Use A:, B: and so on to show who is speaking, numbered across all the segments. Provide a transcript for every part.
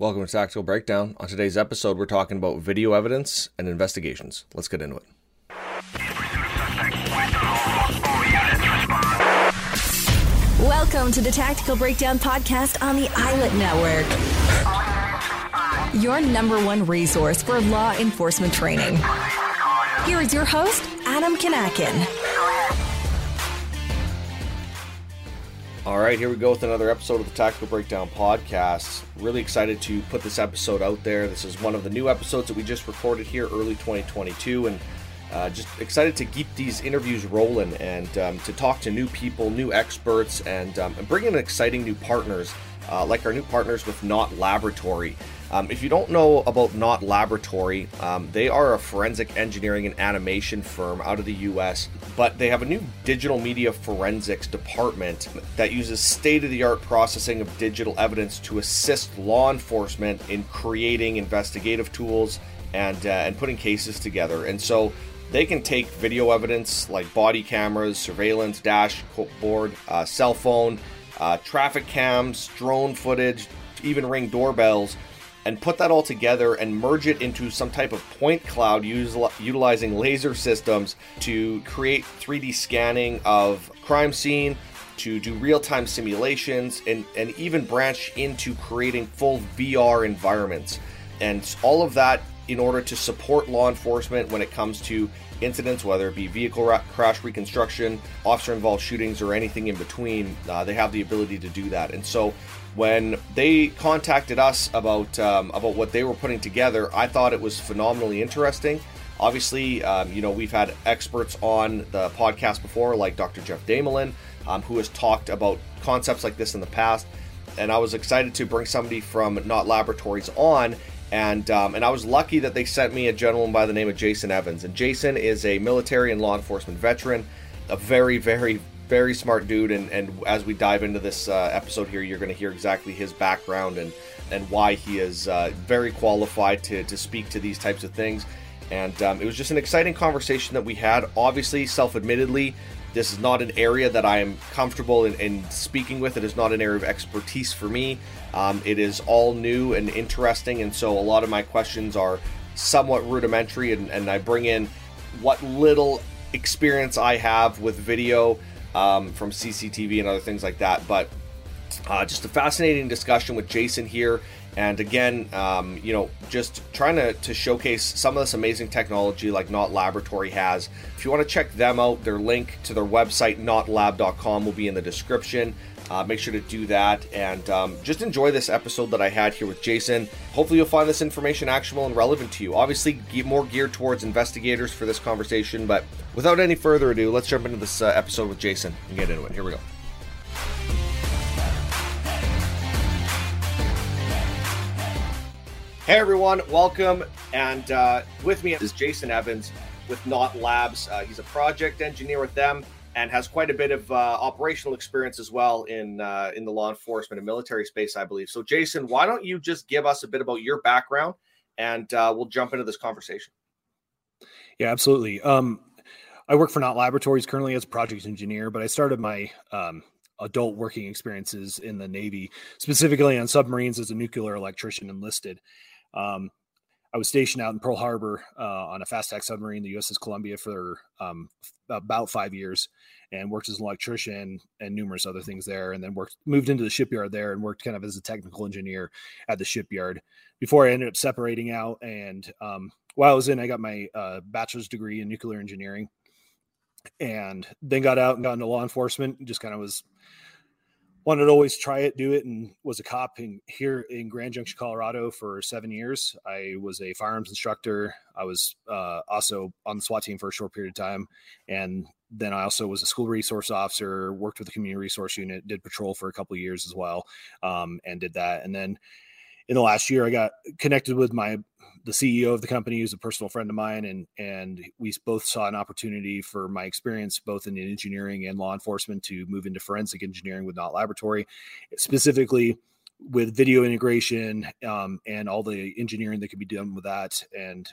A: Welcome to Tactical Breakdown. On today's episode, we're talking about video evidence and investigations. Let's get into it.
B: Welcome to the Tactical Breakdown podcast on the ILET Network. Your number one resource for law enforcement training. Here is your host, Adam Kanakin.
A: All right, here we go with another episode of the Tactical Breakdown podcast. Really excited to put this episode out there. This is one of the new episodes that we just recorded here early 2022, and uh, just excited to keep these interviews rolling and um, to talk to new people, new experts, and, um, and bring in exciting new partners, uh, like our new partners with Knott Laboratory. Um, if you don't know about Knott Laboratory, um, they are a forensic engineering and animation firm out of the US, but they have a new digital media forensics department that uses state of the art processing of digital evidence to assist law enforcement in creating investigative tools and, uh, and putting cases together. And so they can take video evidence like body cameras, surveillance, dashboard, uh, cell phone, uh, traffic cams, drone footage, even ring doorbells and put that all together and merge it into some type of point cloud utilizing laser systems to create 3D scanning of crime scene, to do real-time simulations, and, and even branch into creating full VR environments. And all of that in order to support law enforcement when it comes to incidents, whether it be vehicle ra- crash reconstruction, officer involved shootings, or anything in between. Uh, they have the ability to do that. And so when they contacted us about um, about what they were putting together, I thought it was phenomenally interesting. Obviously, um, you know we've had experts on the podcast before, like Dr. Jeff Damelin, um, who has talked about concepts like this in the past, and I was excited to bring somebody from Knott Laboratories on. And um, and I was lucky that they sent me a gentleman by the name of Jason Evans. And Jason is a military and law enforcement veteran, a very very very smart dude, and, and as we dive into this uh, episode here, you're going to hear exactly his background and and why he is uh, very qualified to, to speak to these types of things. And um, it was just an exciting conversation that we had. Obviously, self admittedly, this is not an area that I am comfortable in, in, speaking with. It is not an area of expertise for me. Um, it is all new and interesting, and so a lot of my questions are somewhat rudimentary, and, and I bring in what little experience I have with video um, from CCTV and other things like that. But uh, just a fascinating discussion with Jason here. And again, um, you know, just trying to, to showcase some of this amazing technology like Knott Laboratory has. If you want to check them out, their link to their website, knottlab.com, will be in the description. Uh, make sure to do that and um, just enjoy this episode that I had here with Jason. Hopefully, you'll find this information actionable and relevant to you. Obviously, more geared towards investigators for this conversation, but without any further ado, let's jump into this uh, episode with Jason and get into it. Here we go. Hey everyone, welcome. And uh, with me is Jason Evans with Knott Labs. Uh, he's a project engineer with them and has quite a bit of uh, operational experience as well in uh, in the law enforcement and military space, I believe. So, Jason, why don't you just give us a bit about your background, and uh, we'll jump into this conversation.
C: Yeah, absolutely. Um, I work for Knott Laboratories currently as a project engineer, but I started my um, adult working experiences in the Navy, specifically on submarines as a nuclear electrician enlisted. Um, I was stationed out in Pearl Harbor uh, on a fast attack submarine, the USS Columbia, for um, about five years, and worked as an electrician and numerous other things there. And then worked moved into the shipyard there and worked kind of as a technical engineer at the shipyard before I ended up separating out. And um, while I was in, I got my uh, bachelor's degree in nuclear engineering, and then got out and got into law enforcement. Just kind of was wanted to always try it, do it, and was a cop in, here in Grand Junction, Colorado for seven years. I was a firearms instructor. I was uh, also on the SWAT team for a short period of time. And then I also was a school resource officer, worked with the community resource unit, did patrol for a couple years as well, um, and did that. And then in the last year, I got connected with my the CEO of the company, who's a personal friend of mine, and and we both saw an opportunity for my experience both in engineering and law enforcement to move into forensic engineering with Knott Laboratory, specifically with video integration um, and all the engineering that can be done with that, and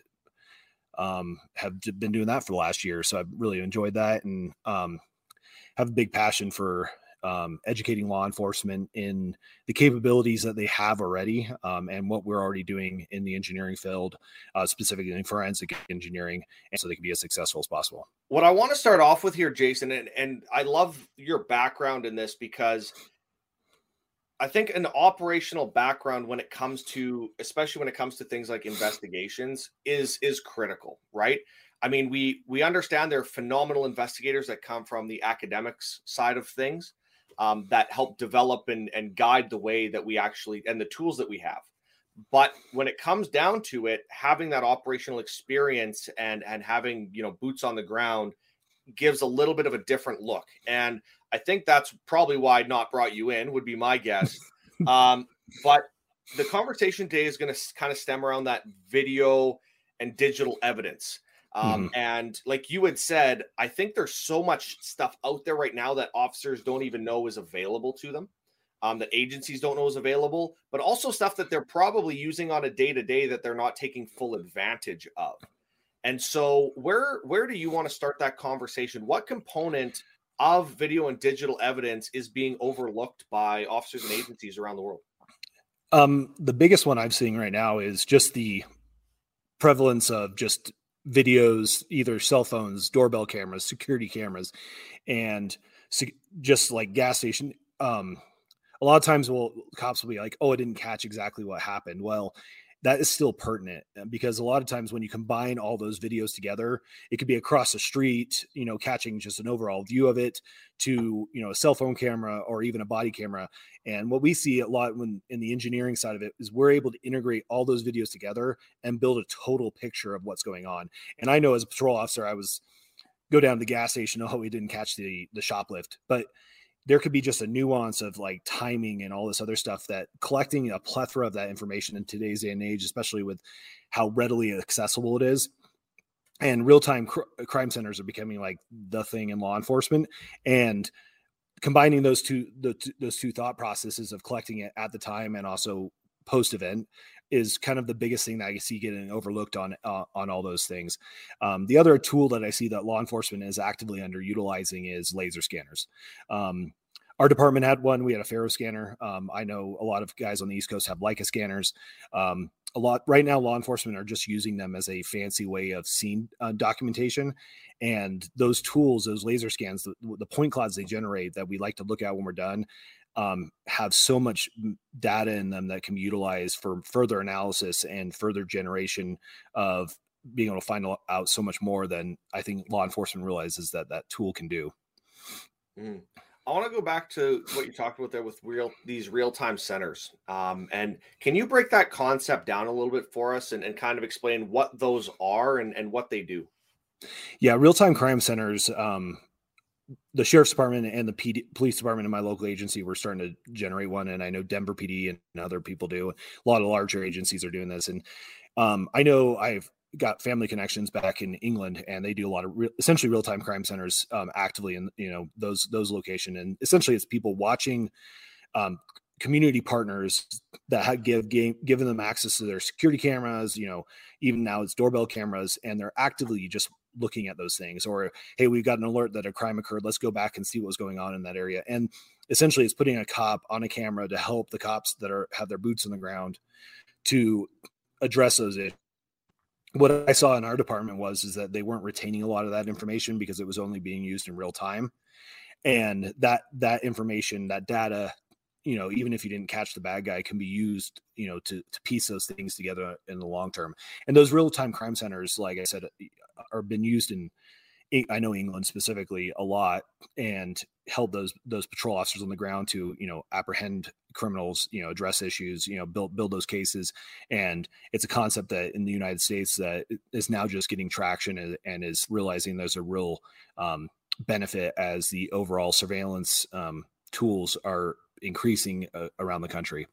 C: um, have been doing that for the last year. So I've really enjoyed that and um, have a big passion for um, educating law enforcement in the capabilities that they have already um, and what we're already doing in the engineering field, uh, specifically in forensic engineering, and so they can be as successful as possible.
A: What I want to start off with here, Jason, and, and I love your background in this because I think an operational background when it comes to, especially when it comes to things like investigations, is is critical, right? I mean, we we understand there are phenomenal investigators that come from the academics side of things um, that help develop and, and guide the way that we actually and the tools that we have. But when it comes down to it, having that operational experience and and having you know boots on the ground gives a little bit of a different look. And I think that's probably why I Knott brought you in would be my guess. um, but the conversation today is going to kind of stem around that video and digital evidence. Um, mm-hmm. And like you had said, I think there's so much stuff out there right now that officers don't even know is available to them, um, that agencies don't know is available, but also stuff that they're probably using on a day to day that they're not taking full advantage of. And so, where where do you want to start that conversation? What component of video and digital evidence is being overlooked by officers and agencies around the world?
C: Um, the biggest one I'm seeing right now is just the prevalence of just videos, either cell phones, doorbell cameras, security cameras, and just like gas station. Um, a lot of times, well, cops will be like, "Oh, I didn't catch exactly what happened." Well, that is still pertinent uh, because a lot of times when you combine all those videos together, it could be across the street, you know, catching just an overall view of it to, you know, a cell phone camera or even a body camera. And what we see a lot when in the engineering side of it is we're able to integrate all those videos together and build a total picture of what's going on. And I know as a patrol officer, I was go down to the gas station. Oh, we didn't catch the the shoplift, but there could be just a nuance of like timing and all this other stuff that collecting a plethora of that information in today's day and age, especially with how readily accessible it is. And real time cr- crime centers are becoming like the thing in law enforcement. And combining those two, the, those two thought processes of collecting it at the time and also post event is kind of the biggest thing that I see getting overlooked on uh, on all those things. Um, the other tool that I see that law enforcement is actively underutilizing is laser scanners. Um, our department had one. We had a Faro scanner. Um, I know a lot of guys on the East Coast have Leica scanners. Um, a lot right now, law enforcement are just using them as a fancy way of scene uh, documentation. And those tools, those laser scans, the, the point clouds they generate that we like to look at when we're done, um, have so much data in them that can be utilized for further analysis and further generation of being able to find out so much more than I think law enforcement realizes that that tool can do.
A: Mm. I want to go back to what you talked about there with real these real time centers. Um, and can you break that concept down a little bit for us and, and kind of explain what those are and, and what they do?
C: Yeah, real time crime centers. Um, the sheriff's department and the PD, police department in my local agency were starting to generate one, and I know Denver PD and other people do. A lot of larger agencies are doing this, and um, I know I've got family connections back in England, and they do a lot of re- essentially real time crime centers um, actively in you know those those location, and essentially it's people watching um, community partners that have give given them access to their security cameras, you know, even now it's doorbell cameras, and they're actively just looking at those things or hey we've got an alert that a crime occurred. Let's go back and see what's going on in that area. And essentially it's putting a cop on a camera to help the cops that are have their boots on the ground to address those issues what i saw in our department was is that they weren't retaining a lot of that information because it was only being used in real time. And that that information that data you know even if you didn't catch the bad guy can be used you know to to piece those things together in the long term. And those real time crime centers like i said are been used in I know England specifically a lot and held those those patrol officers on the ground to you know apprehend criminals, you know address issues, you know build build those cases, and it's a concept that in the United States that is now just getting traction and, and is realizing there's a real um, benefit as the overall surveillance um, tools are increasing uh, around the country.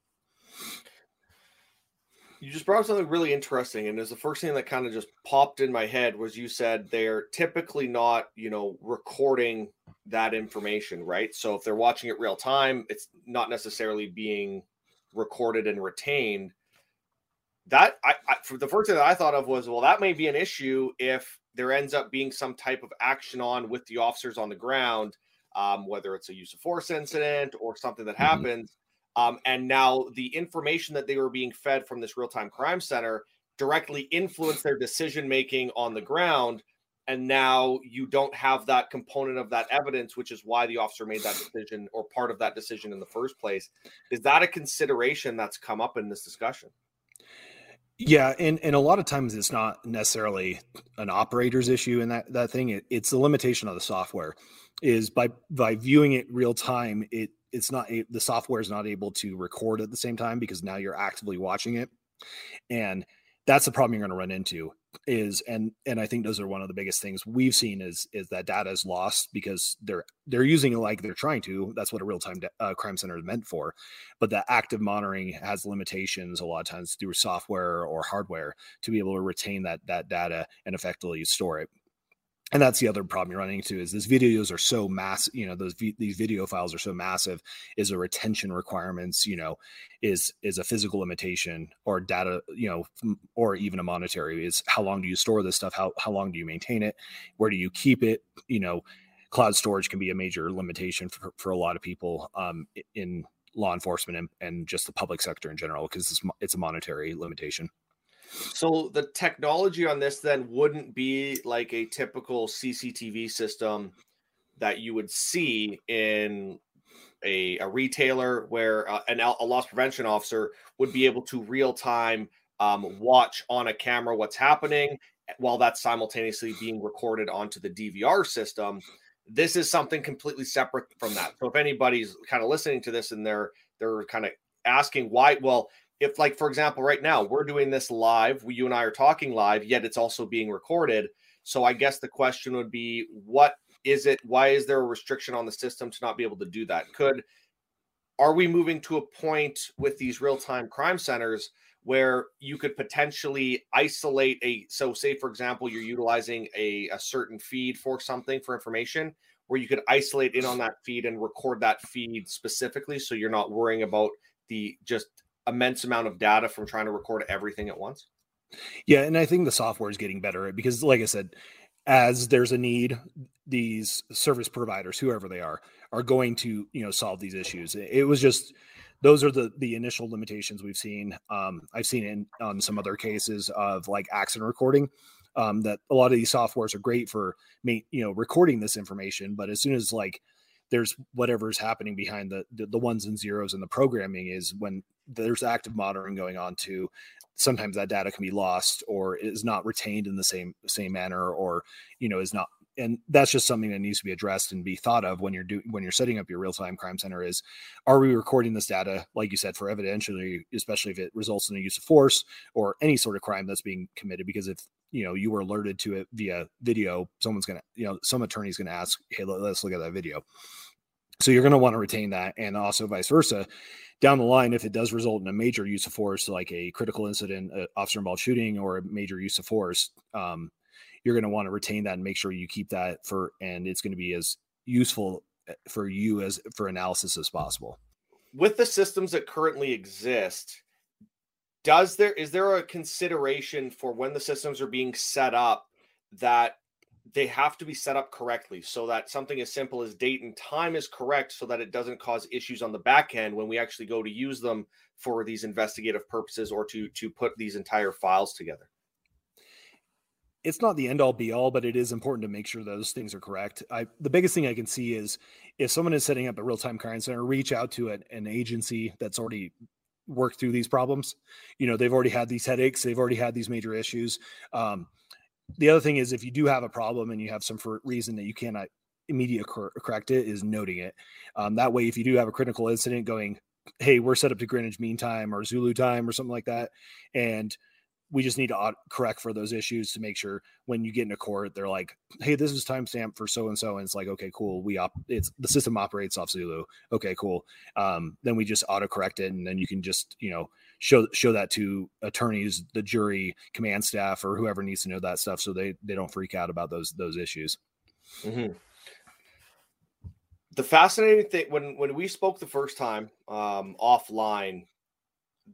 A: You just brought up something really interesting and it was the first thing that kind of just popped in my head was you said they're typically not you know recording that information right? So if they're watching it real time it's not necessarily being recorded and retained. That I, I for the first thing that i thought of was well that may be an issue if there ends up being some type of action on with the officers on the ground um, whether it's a use of force incident or something that mm-hmm. happens. Um, and now the information that they were being fed from this real time crime center directly influenced their decision making on the ground. And now you don't have that component of that evidence, which is why the officer made that decision or part of that decision in the first place. Is that a consideration that's come up in this discussion?
C: Yeah, and and a lot of times it's not necessarily an operator's issue in that that thing. It, it's the limitation of the software. Is by by viewing it real time, it it's not a, the software is not able to record at the same time because now you're actively watching it, and that's the problem you're going to run into is and and i think those are one of the biggest things we've seen is is that data is lost because they're they're using it like they're trying to. That's what a real-time uh, crime center is meant for. But the active monitoring has limitations a lot of times through software or hardware to be able to retain that that data and effectively store it and that's the other problem you're running into is these videos are so massive you know those these video files are so massive is a retention requirements you know is is a physical limitation or data you know or even a monetary is how long do you store this stuff? How how long do you maintain it? Where do you keep it? You know cloud storage can be a major limitation for, for a lot of people um, in law enforcement and, and just the public sector in general because it's, it's a monetary limitation
A: so the technology on this then wouldn't be like a typical CCTV system that you would see in a, a retailer where uh, an, a loss prevention officer would be able to real time um, watch on a camera what's happening while that's simultaneously being recorded onto the DVR system. This is something completely separate from that. So if anybody's kind of listening to this and they're they're kind of asking why, well, if like for example right now we're doing this live we, you and i are talking live yet it's also being recorded. So i guess the question would be what is it why is there a restriction on the system to not be able to do that? Could are we moving to a point with these real-time crime centers where you could potentially isolate a so say for example you're utilizing a, a certain feed for something for information where you could isolate in on that feed and record that feed specifically so you're not worrying about the just immense amount of data from trying to record everything at once.
C: Yeah, and I think the software is getting better because, like I said, as there's a need, these service providers, whoever they are, are going to you know solve these issues. It was just those are the the initial limitations we've seen. Um, I've seen in on some other cases of like accident recording. Um, that a lot of these softwares are great for me, you know, recording this information, but as soon as like there's whatever's happening behind the, the, the ones and zeros in the programming is when there's active monitoring going on too sometimes that data can be lost or is not retained in the same same manner or you know is not and that's just something that needs to be addressed and be thought of when you're doing when you're setting up your real-time crime center is are we recording this data like you said for evidentially especially if it results in a use of force or any sort of crime that's being committed? Because if you know you were alerted to it via video someone's gonna you know some attorney's gonna ask hey let's look at that video so you're going to want to retain that and also vice versa down the line, if it does result in a major use of force, like a critical incident, officer involved shooting, or a major use of force, um, you're going to want to retain that and make sure you keep that for, and it's going to be as useful eh, for you as for analysis as possible.
A: With the systems that currently exist, does there is there a consideration for when the systems are being set up that they have to be set up correctly so that something as simple as date and time is correct so that it doesn't cause issues on the back end when we actually go to use them for these investigative purposes or to to put these entire files together?
C: It's not the end all be all but it is important to make sure those things are correct. I the biggest thing i can see is if someone is setting up a real-time crime center reach out to an, an agency that's already worked through these problems. You know they've already had these headaches they've already had these major issues. Um, the other thing is if you do have a problem and you have some for reason that you cannot immediately correct it is noting it. Um, that way if you do have a critical incident going hey we're set up to greenwich mean time or zulu time or something like that and we just need to correct for those issues to make sure when you get into court they're like hey this is timestamp for so and so and it's like okay cool we op it's the system operates off zulu okay cool um, then we just auto correct it and then you can just you know show show that to attorneys, the jury, command staff, or whoever needs to know that stuff, so they they don't freak out about those those issues.
A: Mm-hmm. The fascinating thing when when we spoke the first time um, offline,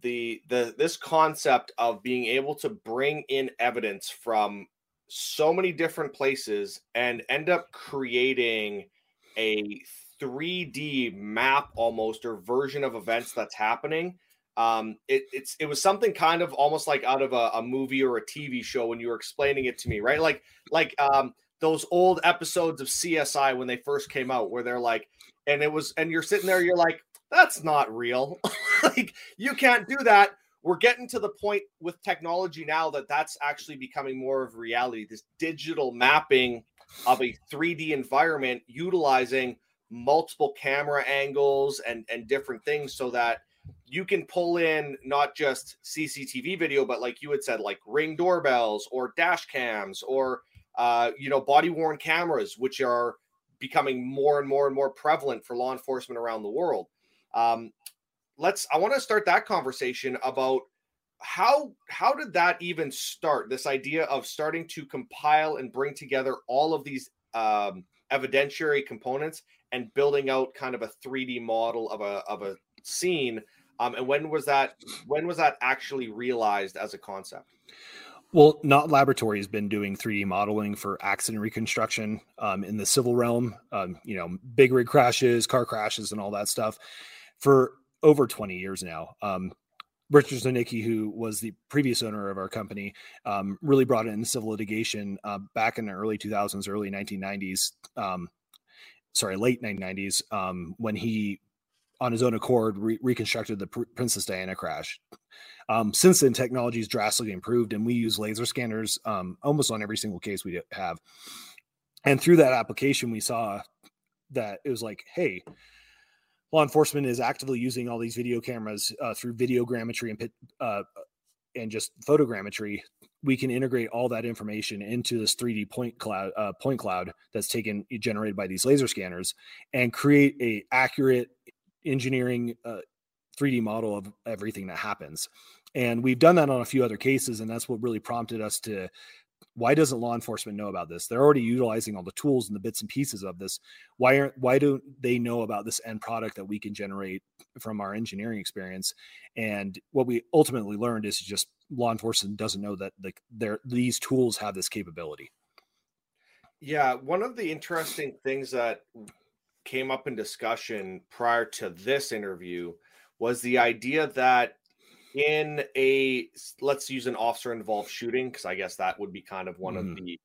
A: the the this concept of being able to bring in evidence from so many different places and end up creating a 3D map almost or version of events that's happening. Um, it, it's it was something kind of almost like out of a, a, movie or a TV show when you were explaining it to me, right? Like like um, those old episodes of CSI when they first came out, where they're like, and it was, and you're sitting there, you're like, that's not real. like you can't do that. We're getting to the point with technology now that that's actually becoming more of reality. This digital mapping of a 3D environment utilizing multiple camera angles and and different things so that you can pull in not just CCTV video, but like you had said, like ring doorbells or dash cams or uh, you know body worn cameras, which are becoming more and more and more prevalent for law enforcement around the world. Um, let's. I want to start that conversation about how how did that even start? This idea of starting to compile and bring together all of these um, evidentiary components and building out kind of a 3D model of a of a scene. Um, and when was that? When was that actually realized as a concept?
C: Well, Knott Laboratory has been doing 3D modeling for accident reconstruction um, in the civil realm. Um, you know, big rig crashes, car crashes, and all that stuff for over 20 years now. Um, Richard Zernicke, who was the previous owner of our company, um, really brought in civil litigation uh, back in the early 2000s, early 1990s. Um, sorry, late 1990s, um, when he, on his own accord, re- reconstructed the Pr- Princess Diana crash. Um, since then, technology has drastically improved, and we use laser scanners um, almost on every single case we have. And through that application, we saw that it was like, hey, law enforcement is actively using all these video cameras uh, through videogrammetry and uh, and just photogrammetry we can integrate all that information into this 3D point cloud uh, point cloud that's taken generated by these laser scanners and create a accurate engineering uh, 3D model of everything that happens. And we've done that on a few other cases, and that's what really prompted us to why doesn't law enforcement know about this? They're already utilizing all the tools and the bits and pieces of this. Why aren't why don't they know about this end product that we can generate from our engineering experience? And what we ultimately learned is just law enforcement doesn't know that like their these tools have this capability.
A: Yeah, one of the interesting things that came up in discussion prior to this interview was the idea that in a let's use an officer involved shooting because I guess that would be kind of one mm. of the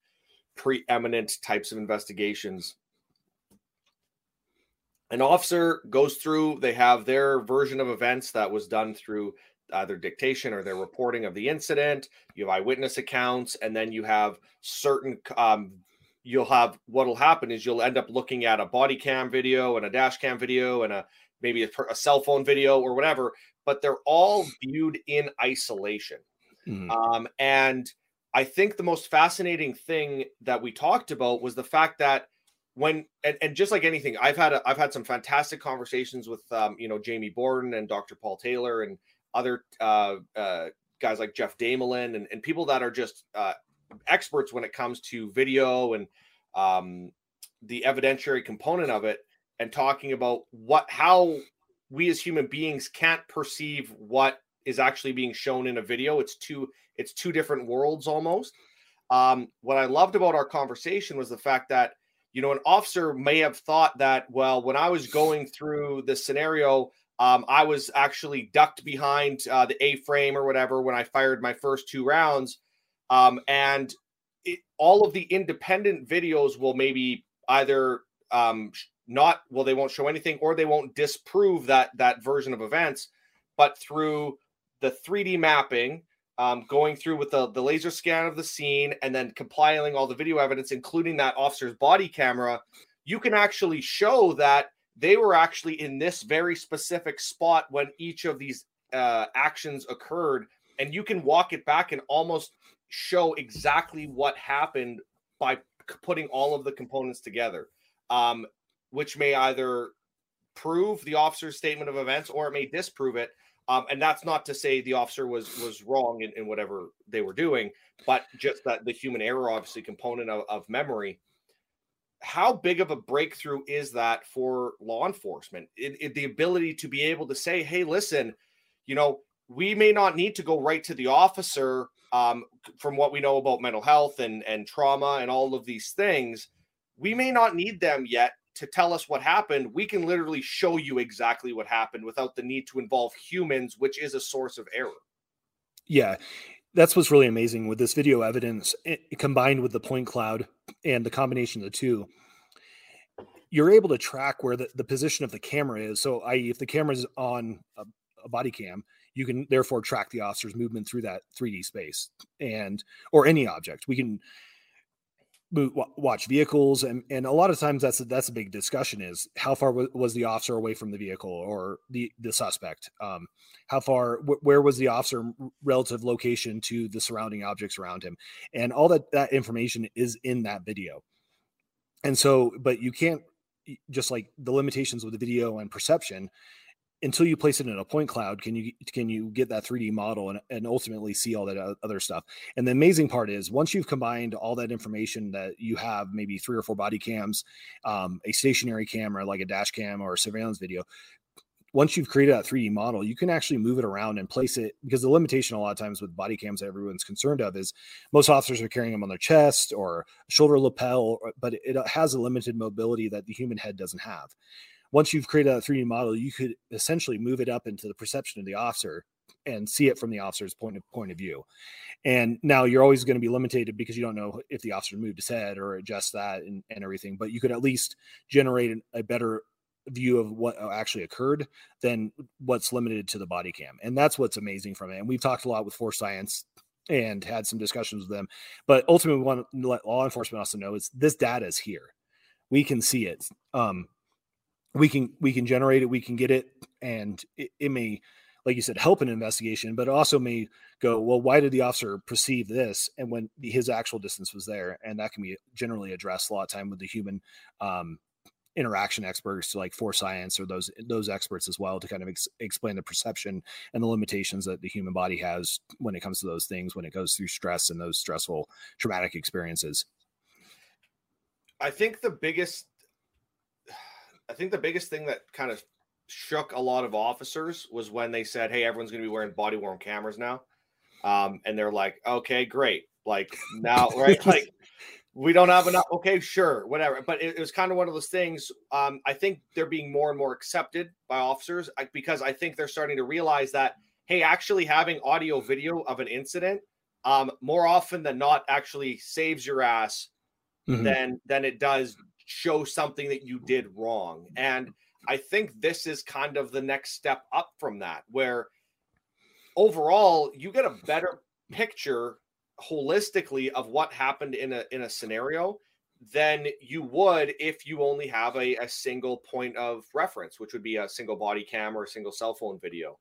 A: preeminent types of investigations. An officer goes through, they have their version of events that was done through either dictation or their reporting of the incident. You have eyewitness accounts, and then you have certain. Um, you'll have what'll happen is you'll end up looking at a body cam video and a dash cam video and a maybe a, a cell phone video or whatever, but they're all viewed in isolation. Mm-hmm. Um, and I think the most fascinating thing that we talked about was the fact that when and, and just like anything, I've had a, I've had some fantastic conversations with um, you know Jamie Borden and Dr. Paul Taylor and other uh, uh, guys like Jeff Damelin and, and people that are just uh, experts when it comes to video and um, the evidentiary component of it and talking about what how we as human beings can't perceive what is actually being shown in a video. It's two it's two different worlds almost. Um, what I loved about our conversation was the fact that you know an officer may have thought that well when I was going through the scenario. Um, I was actually ducked behind uh, the A frame or whatever when I fired my first two rounds. Um, and it, all of the independent videos will maybe either um, not well they won't show anything or they won't disprove that that version of events but through the 3d mapping um, going through with the, the laser scan of the scene and then compiling all the video evidence including that officer's body camera you can actually show that they were actually in this very specific spot when each of these uh, actions occurred. And you can walk it back and almost show exactly what happened by putting all of the components together. Um, which may either prove the officer's statement of events or it may disprove it. Um, and that's not to say the officer was was wrong in, in whatever they were doing, but just that the human error, obviously, component of, of memory. How big of a breakthrough is that for law enforcement? It, it, the ability to be able to say, "Hey, listen, you know, we may not need to go right to the officer um, from what we know about mental health and and trauma and all of these things. We may not need them yet to tell us what happened, we can literally show you exactly what happened without the need to involve humans, which is a source of error.
C: Yeah, that's what's really amazing with this video evidence it, combined with the point cloud and the combination of the two. You're able to track where the, the position of the camera is. So, i.e., if the camera is on a, a body cam, you can therefore track the officer's movement through that 3D space and or any object. We can watch vehicles and and a lot of times that's a, that's a big discussion is how far w- was the officer away from the vehicle or the the suspect? Um, how far wh- where was the officer relative location to the surrounding objects around him? And all that that information is in that video. And so but you can't just like the limitations with the video and perception until you place it in a point cloud can you can you get that 3d model and, and ultimately see all that other stuff? And the amazing part is once you've combined all that information that you have maybe three or four body cams um, a stationary camera like a dash cam or a surveillance video once you've created that 3d model you can actually move it around and place it because the limitation a lot of times with body cams that everyone's concerned of is most officers are carrying them on their chest or shoulder lapel but it has a limited mobility that the human head doesn't have once you've created a 3D model, you could essentially move it up into the perception of the officer and see it from the officer's point of point of view. And now you're always going to be limited because you don't know if the officer moved his head or adjust that and, and everything, but you could at least generate a better view of what actually occurred than what's limited to the body cam. And that's what's amazing from it. And we've talked a lot with Force Science and had some discussions with them. But ultimately, we want to let law enforcement also know is this data is here. We can see it. Um, we can we can generate it we can get it and it, it, may like you said help an investigation but also may go well why did the officer perceive this and when his actual distance was there? And that can be generally addressed a lot of time with the human um, interaction experts like Force Science or those those experts as well to kind of ex- explain the perception and the limitations that the human body has when it comes to those things when it goes through stress and those stressful traumatic experiences.
A: I think the biggest I think the biggest thing that kind of shook a lot of officers was when they said, "Hey, everyone's going to be wearing body worn cameras now," um, and they're like, "Okay, great." Like now, right? like we don't have enough. Okay, sure, whatever. But it, it was kind of one of those things. Um, I think they're being more and more accepted by officers because I think they're starting to realize that hey, actually having audio video of an incident um, more often than not actually saves your ass mm-hmm. than than it does show something that you did wrong. And I think this is kind of the next step up from that, where overall you get a better picture holistically of what happened in a in a scenario than you would if you only have a, a single point of reference, which would be a single body cam or a single cell phone video.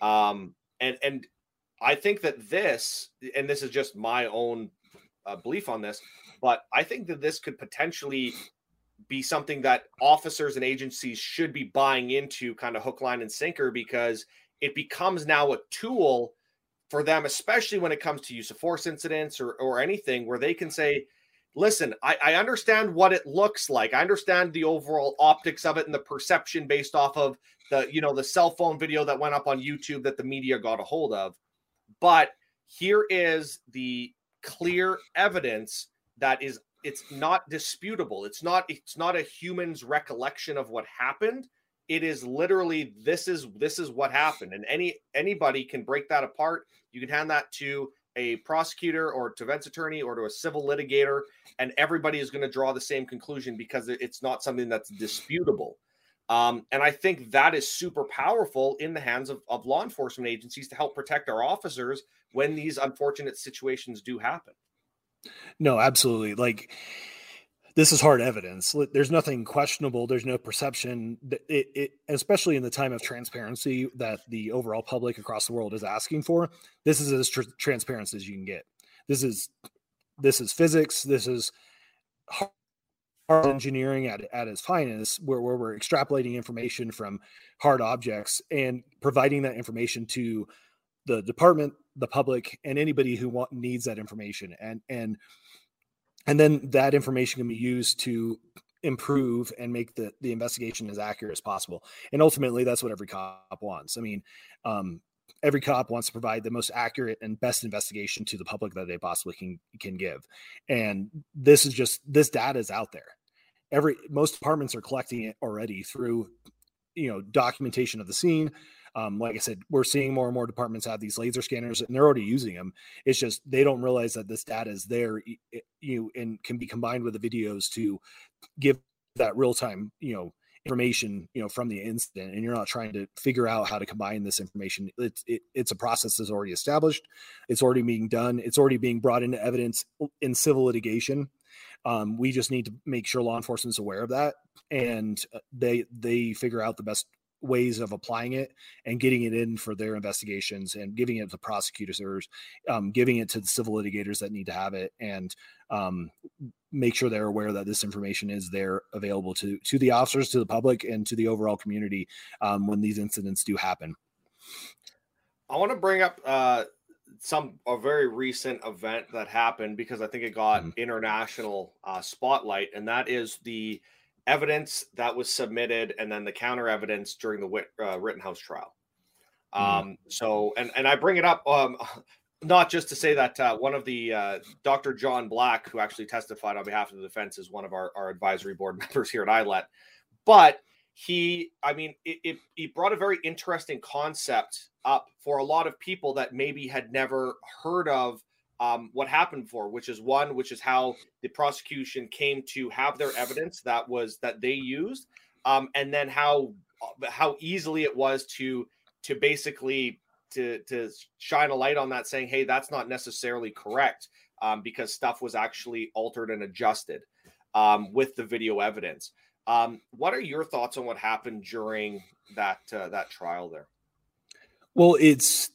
A: Um, and and I think that this, and this is just my own uh, belief on this, but I think that this could potentially be something that officers and agencies should be buying into kind of hook line and sinker because it becomes now a tool for them especially when it comes to use of force incidents or, or anything where they can say listen I, I understand what it looks like. I understand the overall optics of it and the perception based off of the you know the cell phone video that went up on youtube that the media got a hold of. But here is the clear evidence that is it's not disputable. It's not it's not a human's recollection of what happened. It is literally this is this is what happened, and any anybody can break that apart. You can hand that to a prosecutor or defense attorney or to a civil litigator, and everybody is going to draw the same conclusion because it's not something that's disputable. Um, and I think that is super powerful in the hands of, of law enforcement agencies to help protect our officers when these unfortunate situations do happen.
C: No, absolutely. Like this is hard evidence. There's nothing questionable. There's no perception. It, it, especially in the time of transparency that the overall public across the world is asking for. This is as tr- transparent as you can get. This is this is physics. This is hard engineering at, at its finest, where, where we're extrapolating information from hard objects and providing that information to the department, the public, and anybody who want, needs that information. And and and then that information can be used to improve and make the the investigation as accurate as possible. And ultimately, that's what every cop wants. I mean, um, every cop wants to provide the most accurate and best investigation to the public that they possibly can can give. And this is just this data is out there every most departments are collecting it already through you know documentation of the scene um, like I said, we're seeing more and more departments have these laser scanners, and they're already using them. It's just they don't realize that this data is there, you and can be combined with the videos to give that real time, you know, information, you know, from the incident. And you're not trying to figure out how to combine this information. It's it, it's a process that's already established. It's already being done. It's already being brought into evidence in civil litigation. Um, we just need to make sure law enforcement is aware of that, and uh, they they figure out the best ways of applying it and getting it in for their investigations and giving it to prosecutors um, giving it to the civil litigators that need to have it and um, make sure they're aware that this information is there available to to the officers to the public and to the overall community um, when these incidents do happen
A: i want to bring up uh, some a very recent event that happened because i think it got mm-hmm. international uh, spotlight and that is the evidence that was submitted and then the counter evidence during the Whit, uh, Rittenhouse trial. Mm-hmm. Um, so, and and I bring it up um, not just to say that uh, one of the uh, Dr. John Black, who actually testified on behalf of the defense, is one of our, our advisory board members here at ILET, but he, I mean, it, it, it brought a very interesting concept up for a lot of people that maybe had never heard of um, what happened for, which is one, which is how the prosecution came to have their evidence that was that they used, um, and then how how easily it was to to basically to to shine a light on that, saying, "Hey, that's not necessarily correct," um, because stuff was actually altered and adjusted um, with the video evidence. Um, what are your thoughts on what happened during that uh, that trial there?
C: Well, it's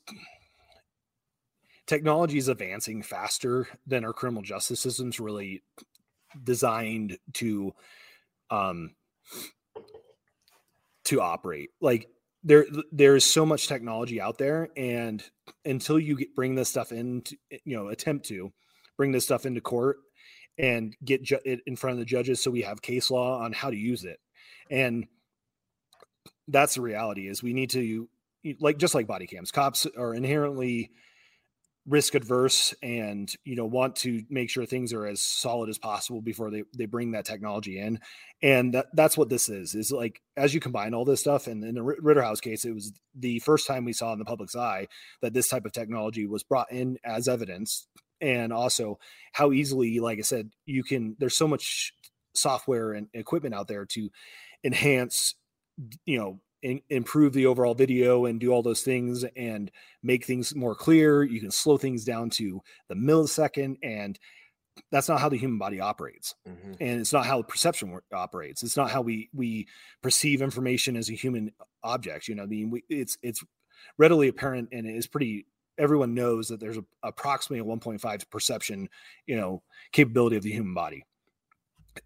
C: technology is advancing faster than our criminal justice system's really designed to um to operate. Like there there's so much technology out there and until you get, bring this stuff in to, you know attempt to bring this stuff into court and get ju- it in front of the judges so we have case law on how to use it. And that's the reality is we need to like just like body cams cops are inherently risk adverse and you know want to make sure things are as solid as possible before they, they bring that technology in. And that, that's what this is is like as you combine all this stuff and in the ritterhouse case it was the first time we saw in the public's eye that this type of technology was brought in as evidence and also how easily like i said you can there's so much software and equipment out there to enhance you know in, improve the overall video and do all those things and make things more clear. You can slow things down to the millisecond, and that's not how the human body operates, mm-hmm. and it's not how perception operates. It's not how we we perceive information as a human object. You know, I mean, we, it's it's readily apparent and it is pretty. Everyone knows that there's a, approximately a 1.5 perception, you know, capability of the human body.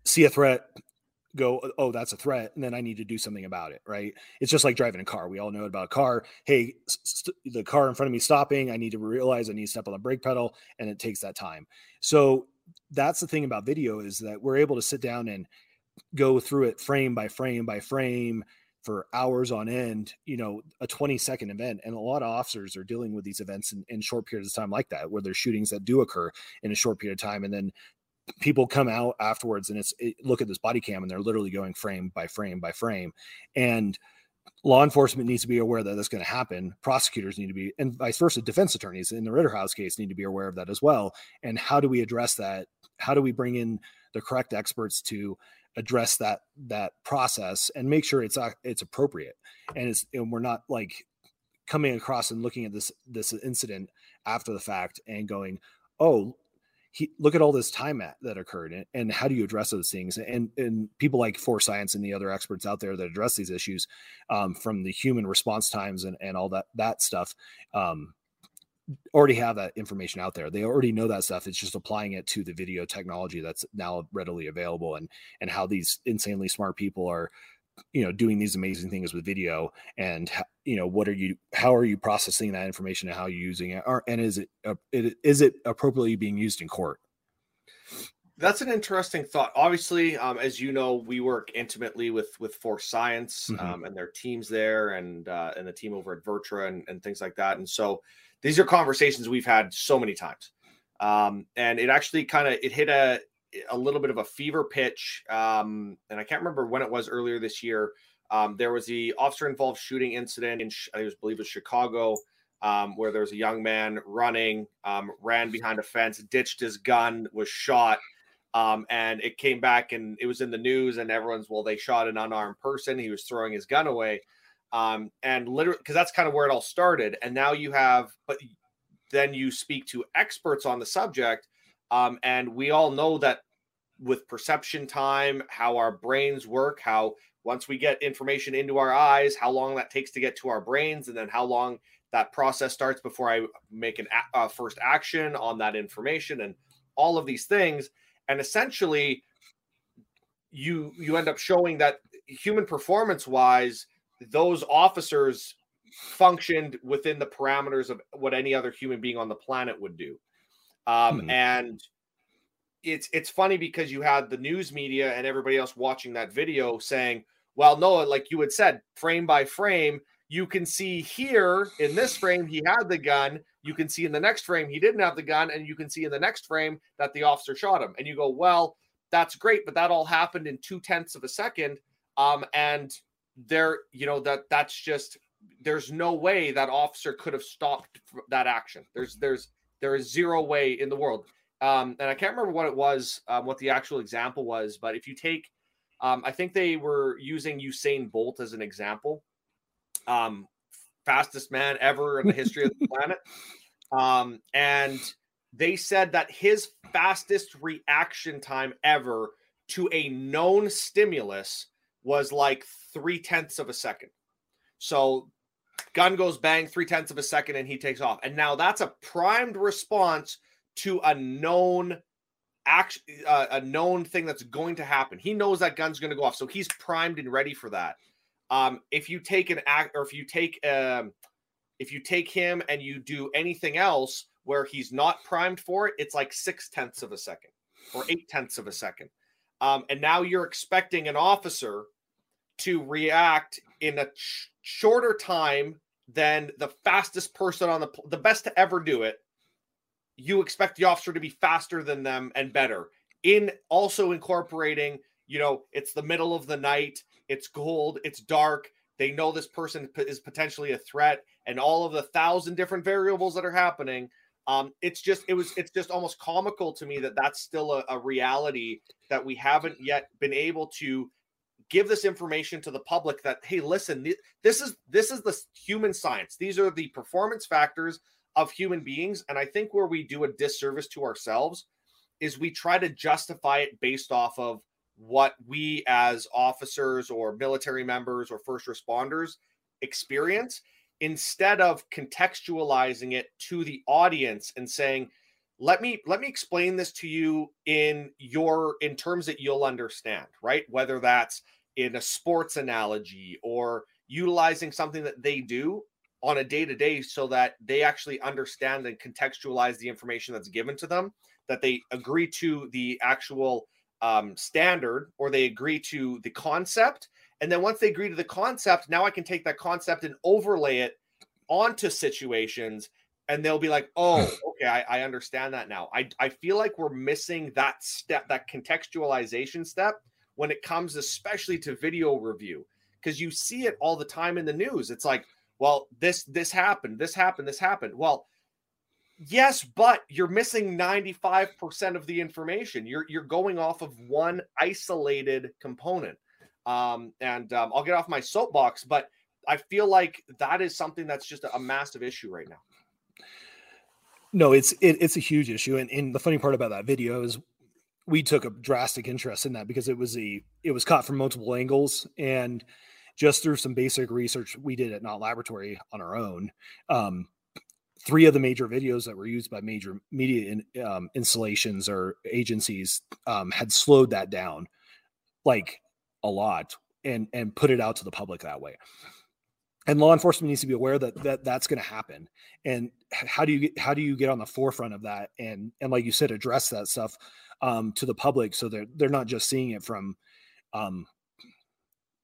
C: See a threat, go, oh, that's a threat, and then I need to do something about it, right? It's just like driving a car. We all know about a car. Hey, st- the car in front of me stopping. I need to realize I need to step on the brake pedal, and it takes that time. So that's the thing about video is that we're able to sit down and go through it frame by frame by frame for hours on end, you know, a 20 second event. And a lot of officers are dealing with these events in, in short periods of time like that, where there's shootings that do occur in a short period of time. And then people come out afterwards and it's it, look at this body cam and they're literally going frame by frame by frame. And law enforcement needs to be aware that that's going to happen. Prosecutors need to be and vice versa defense attorneys in the ritterhouse case need to be aware of that as well. And how do we address that? How do we bring in the correct experts to address that that process and make sure it's uh, it's appropriate? And it's and we're not like coming across and looking at this this incident after the fact and going oh he, look at all this time at, that occurred and, and, how do you address those things? And and people like Force Science and the other experts out there that address these issues um, from the human response times and, and all that that stuff um, already have that information out there. They already know that stuff. It's just applying it to the video technology that's now readily available and and how these insanely smart people are you know doing these amazing things with video and you know what are you how are you processing that information and how you using it? Or, and is it, uh, it is it appropriately being used in court?
A: That's an interesting thought. Obviously um, as you know we work intimately with with force science mm-hmm. um, and their teams there and uh, and the team over at virtra and, and things like that. And so these are conversations we've had so many times. Um, and it actually kind of it hit a a little bit of a fever pitch. Um, and I can't remember when it was earlier this year. Um, there was the officer involved shooting incident in, I believe it was Chicago, um, where there was a young man running, um, ran behind a fence, ditched his gun, was shot. Um, and it came back and it was in the news, and everyone's, well, they shot an unarmed person. He was throwing his gun away. Um, and literally, because that's kind of where it all started. And now you have, but then you speak to experts on the subject. Um, and we all know that with perception time, how our brains work, how once we get information into our eyes, how long that takes to get to our brains, and then how long that process starts before I make an a- first action on that information, and all of these things. And essentially, you you end up showing that human performance wise, those officers functioned within the parameters of what any other human being on the planet would do. Um, hmm. And it's it's funny because you had the news media and everybody else watching that video saying, "Well, no, like you had said, frame by frame, you can see here in this frame he had the gun. You can see in the next frame he didn't have the gun, and you can see in the next frame that the officer shot him. And you go, well, that's great, but that all happened in two tenths of a second. Um, and there, you know, that that's just there's no way that officer could have stopped that action. There's there's there is zero way in the world. Um, and I can't remember what it was, um, what the actual example was, but if you take, um, I think they were using Usain Bolt as an example, um, fastest man ever in the history of the planet, um, and they said that his fastest reaction time ever to a known stimulus was like three tenths of a second. So gun goes bang, three tenths of a second, and he takes off. And now that's a primed response to a known action, uh, a known thing that's going to happen. He knows that gun's going to go off, so he's primed and ready for that. Um, if you take an act, or if you take um, if you take him and you do anything else where he's not primed for it, it's like six tenths of a second or eight tenths of a second. Um, and now you're expecting an officer to react in a shorter time than the fastest person on the the best to ever do it you expect the officer to be faster than them and better. In also incorporating you know it's the middle of the night it's cold it's dark they know this person is potentially a threat and all of the thousand different variables that are happening um it's just it was it's just almost comical to me that that's still a, a reality that we haven't yet been able to give this information to the public that hey listen this is this is the human science these are the performance factors of human beings. And I think where we do a disservice to ourselves is we try to justify it based off of what we as officers or military members or first responders experience instead of contextualizing it to the audience and saying let me let me explain this to you in your in terms that you'll understand right whether that's in a sports analogy or utilizing something that they do on a day to day so that they actually understand and contextualize the information that's given to them, that they agree to the actual um, standard or they agree to the concept. And then once they agree to the concept, now I can take that concept and overlay it onto situations and they'll be like, oh, okay, I, I understand that now. I, I feel like we're missing that step, that contextualization step when it comes especially to video review because you see it all the time in the news. It's like, well, this this happened, this happened, this happened. Well, yes, but you're missing 95% of the information. You're you're going off of one isolated component. Um, and um, I'll get off my soapbox, but I feel like that is something that's just a, a massive issue right now.
C: No, it's it, it's a huge issue, and, and the funny part about that video is we took a drastic interest in that because it was a it was caught from multiple angles and just through some basic research we did at Knott Laboratory on our own, um, three of the major videos that were used by major media in, um, installations or agencies um, had slowed that down like a lot and and put it out to the public that way. And law enforcement needs to be aware that, that that's going to happen. And how do you get how do you get on the forefront of that and and like you said address that stuff um, to the public so they're they're not just seeing it from um,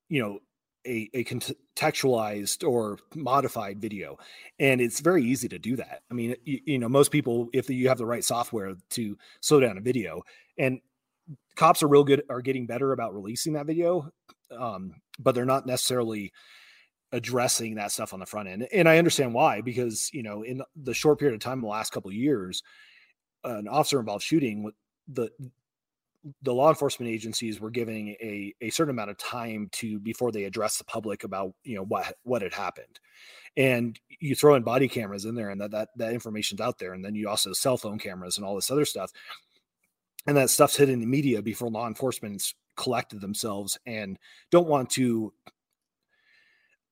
C: you know a, a contextualized or modified video. And it's very easy to do that. I mean you, you, know most people if you have the right software to slow down a video and cops are real good are getting better about releasing that video um, but they're not necessarily addressing that stuff on the front end. And i understand why because you know in the short period of time the last couple of years an officer involved shooting the the law enforcement agencies were giving a, a certain amount of time to before they address the public about you know what what had happened. And you throw in body cameras in there and that that, that information's out there. And then you also cell phone cameras and all this other stuff. And that stuff's hitting the media before law enforcement's collected themselves and don't want to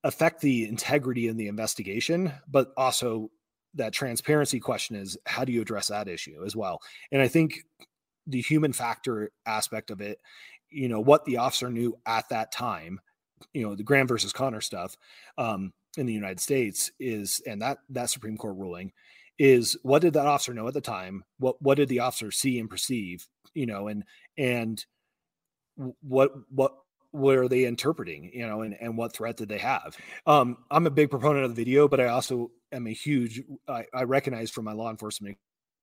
C: affect the integrity in the investigation but also that transparency question is how do you address that issue as well? And i think the human factor aspect of it, you know, what the officer knew at that time, you know, the Graham versus Connor stuff um, in the United States is, and that that Supreme Court ruling is what did that officer know at the time? What what did the officer see and perceive? You know, and and what what are they interpreting? You know, and and what threat did they have? Um, I'm a big proponent of the video, but I also am a huge I, I recognize from my law enforcement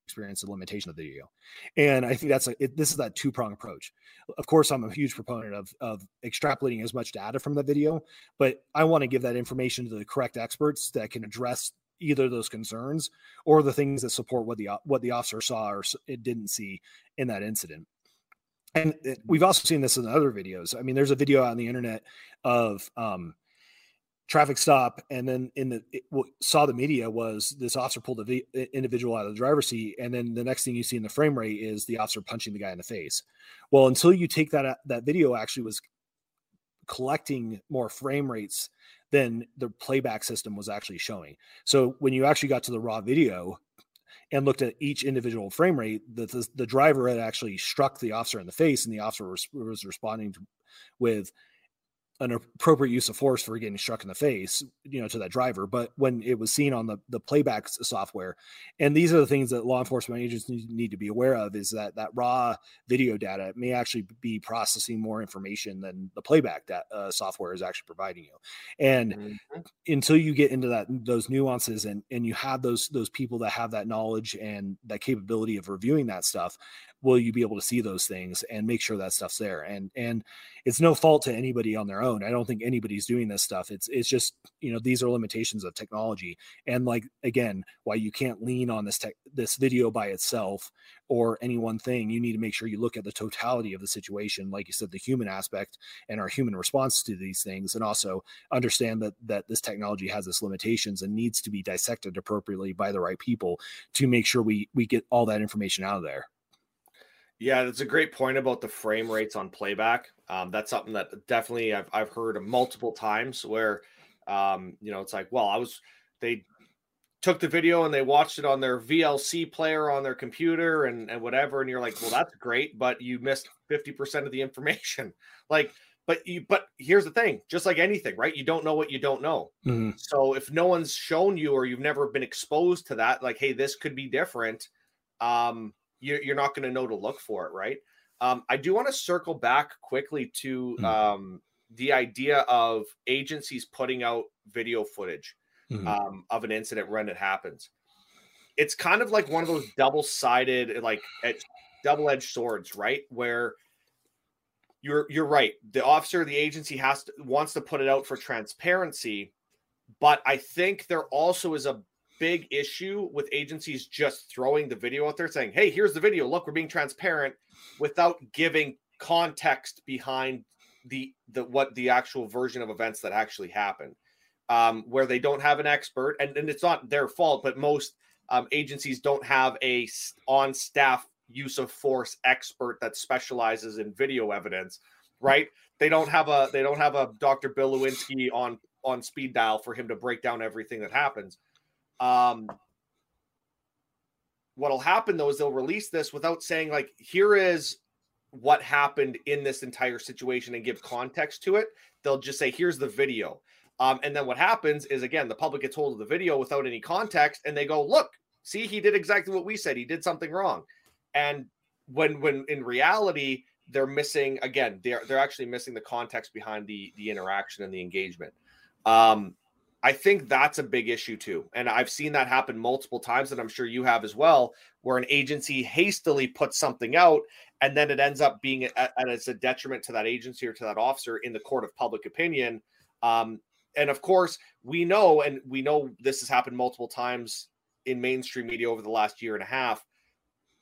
C: experience the limitation of the video. And i think that's a it, this is that two-prong approach. Of course i'm a huge proponent of of extrapolating as much data from the video but i want to give that information to the correct experts that can address either those concerns or the things that support what the what the officer saw or it didn't see in that incident. And we've also seen this in other videos. I mean there's a video on the internet of um traffic stop and then in the what saw the media was this officer pulled the individual out of the driver's seat and then the next thing you see in the frame rate is the officer punching the guy in the face. Well until you take that uh, that video actually was collecting more frame rates than the playback system was actually showing. So when you actually got to the raw video and looked at each individual frame rate the, the, the driver had actually struck the officer in the face and the officer was, was responding to, with an appropriate use of force for getting struck in the face, you know, to that driver. But when it was seen on the the playback software, and these are the things that law enforcement agents need to be aware of, is that that raw video data may actually be processing more information than the playback that uh, software is actually providing you. And mm-hmm. until you get into that those nuances and and you have those those people that have that knowledge and that capability of reviewing that stuff, will you be able to see those things and make sure that stuff's there and and it's no fault to anybody on their own i don't think anybody's doing this stuff. It's it's just you know these are limitations of technology. And like again why you can't lean on this tech this video by itself or any one thing you need to make sure you look at the totality of the situation like you said the human aspect and our human response to these things and also understand that that this technology has its limitations and needs to be dissected appropriately by the right people to make sure we we get all that information out of there
A: yeah, that's a great point about the frame rates on playback. Um, that's something that definitely I've, I've heard multiple times where, um, you know, it's like, well, I was, they took the video and they watched it on their VLC player on their computer and, and whatever. And you're like, well, that's great, but you missed 50% of the information. like, but you, but here's the thing, just like anything, right? You don't know what you don't know. Mm-hmm. So if no one's shown you or you've never been exposed to that, like, hey, this could be different. Um, you're, you're not going to know to look for it, right? Um, I do want to circle back quickly to mm-hmm. um, the idea of agencies putting out video footage mm-hmm. um, of an incident when it happens. It's kind of like one of those double-sided, like double-edged swords, right? Where you're you're right. The officer, the agency has to wants to put it out for transparency, but I think there also is a big issue with agencies just throwing the video out there saying, hey, here's the video. Look, we're being transparent without giving context behind the the what the actual version of events that actually happened. Um, where they don't have an expert, and, and it's not their fault, but most um, agencies don't have a on staff use of force expert that specializes in video evidence, right? They don't have a they don't have a Dr. Bill Lewinski on on speed dial for him to break down everything that happens. Um, what'll happen though is they'll release this without saying like, here is what happened in this entire situation and give context to it. They'll just say, here's the video. Um, and then what happens is again, the public gets hold of the video without any context, and they go, look, see, he did exactly what we said. He did something wrong. And when when in reality, they're missing again, they're they're actually missing the context behind the the interaction and the engagement. Um, I think that's a big issue too. And I've seen that happen multiple times, and I'm sure you have as well, where an agency hastily puts something out and then it ends up being it's a detriment to that agency or to that officer in the court of public opinion um, and of course we know and we know this has happened multiple times in mainstream media over the last year and a half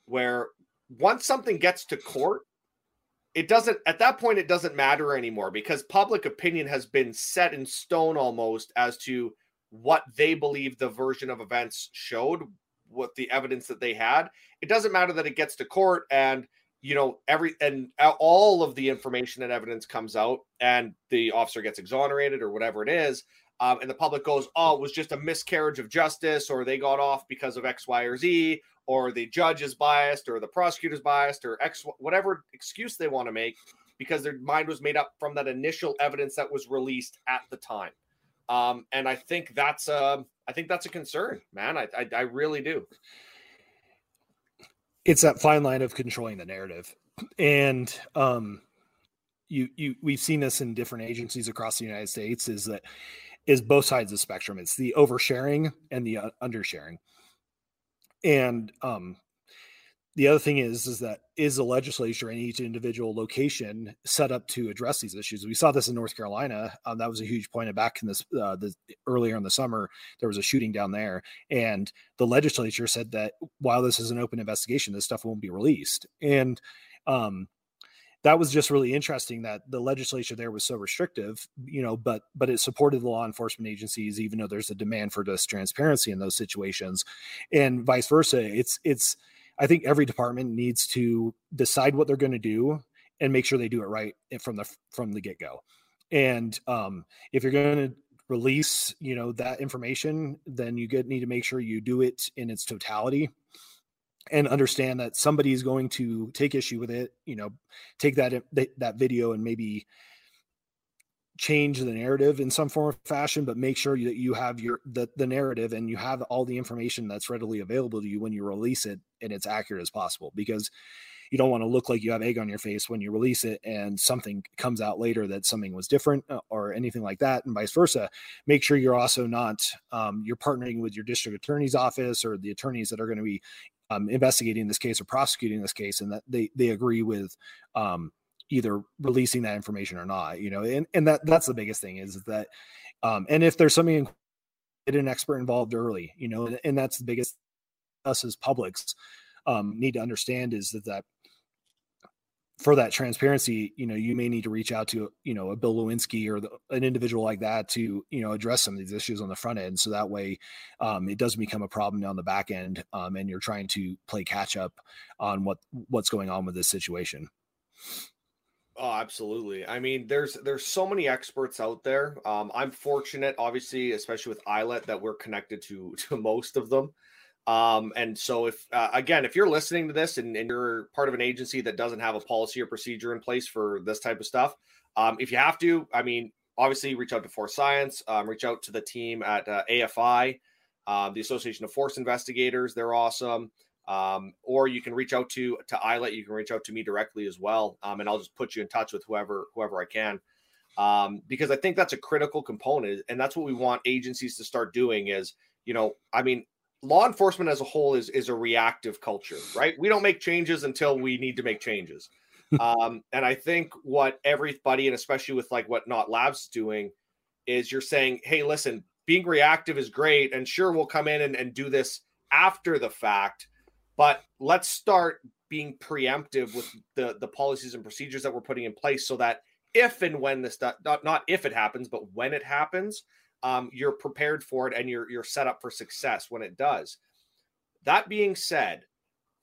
A: where once something gets to court it doesn't at that point it doesn't matter anymore because public opinion has been set in stone almost as to what they believe the version of events showed what the evidence that they had. It doesn't matter that it gets to court and you know every and all of the information and evidence comes out and the officer gets exonerated or whatever it is um, and the public goes oh it was just a miscarriage of justice or they got off because of x y or z or the judge is biased or the prosecutor's biased or x whatever excuse they want to make because their mind was made up from that initial evidence that was released at the time. Um, and i think that's a i think that's a concern man. I, I, I really do.
C: It's that fine line of controlling the narrative. And um you you we've seen this in different agencies across the united states is that is both sides of the spectrum. It's the oversharing and the uh, undersharing. And um the other thing is is that is the legislature in each individual location set up to address these issues? We saw this in north carolina. Um, that was a huge point back in this uh, the earlier in the summer there was a shooting down there. And the legislature said that while this is an open investigation this stuff won't be released. And um that was just really interesting that the legislature there was so restrictive you know but but it supported the law enforcement agencies even though there's a demand for this transparency in those situations and vice versa it's it's I think every department needs to decide what they're going to do and make sure they do it right from the from the get go. And um, if you're going to release, you know, that information, then you get need to make sure you do it in its totality and understand that somebody is going to take issue with it. You know, take that that video and maybe change the narrative in some form or fashion, but make sure that you have your the, the narrative and you have all the information that's readily available to you when you release it and it's accurate as possible because you don't want to look like you have egg on your face when you release it and something comes out later that something was different uh, or anything like that and vice versa make sure you're also not um, you're partnering with your district attorney's office or the attorneys that are going to be um, investigating this case or prosecuting this case and that they they agree with um, either releasing that information or not you know and, and that that's the biggest thing is that um and if there's something get an expert involved early you know and, and that's the biggest us as publics um need to understand is that that for that transparency, you know, you may need to reach out to, you know, a Bill Lewinski or the, an individual like that to, you know, address some of these issues on the front end. So that way um, it doesn't become a problem on the back end um, and you're trying to play catch up on what what's going on with this situation.
A: Oh, absolutely. I mean, there's there's so many experts out there. Um, I'm fortunate, obviously, especially with ILET, that we're connected to to most of them. Um, and so, if uh, again, if you're listening to this and, and, you're part of an agency that doesn't have a policy or procedure in place for this type of stuff, um, if you have to, I mean, obviously, reach out to Force Science, um, reach out to the team at uh, AFI, uh, the Association of Force Investigators. They're awesome. Um, or you can reach out to to ILET. You can reach out to me directly as well, um, and I'll just put you in touch with whoever whoever I can, um, because I think that's a critical component, and that's what we want agencies to start doing. Is you know, I mean, law enforcement as a whole is is a reactive culture, right? We don't make changes until we need to make changes, um, and I think what everybody, and especially with like what Knott Labs doing, is you're saying, hey, listen, being reactive is great, and sure, we'll come in and, and do this after the fact but let's start being preemptive with the the policies and procedures that we're putting in place so that if and when this not, not if it happens but when it happens um, you're prepared for it and you're you're set up for success when it does. That being said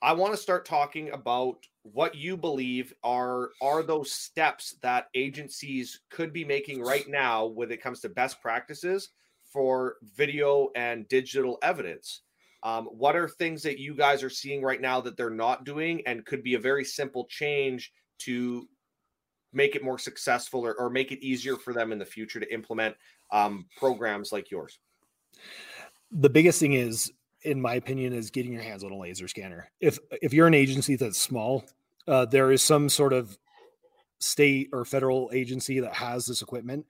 A: i want to start talking about what you believe are are those steps that agencies could be making right now when it comes to best practices for video and digital evidence. Um, what are things that you guys are seeing right now that they're not doing and could be a very simple change to make it more successful or, or make it easier for them in the future to implement um, programs like yours?
C: The biggest thing is, in my opinion, is getting your hands on a laser scanner. If if you're an agency that's small, uh, there is some sort of state or federal agency that has this equipment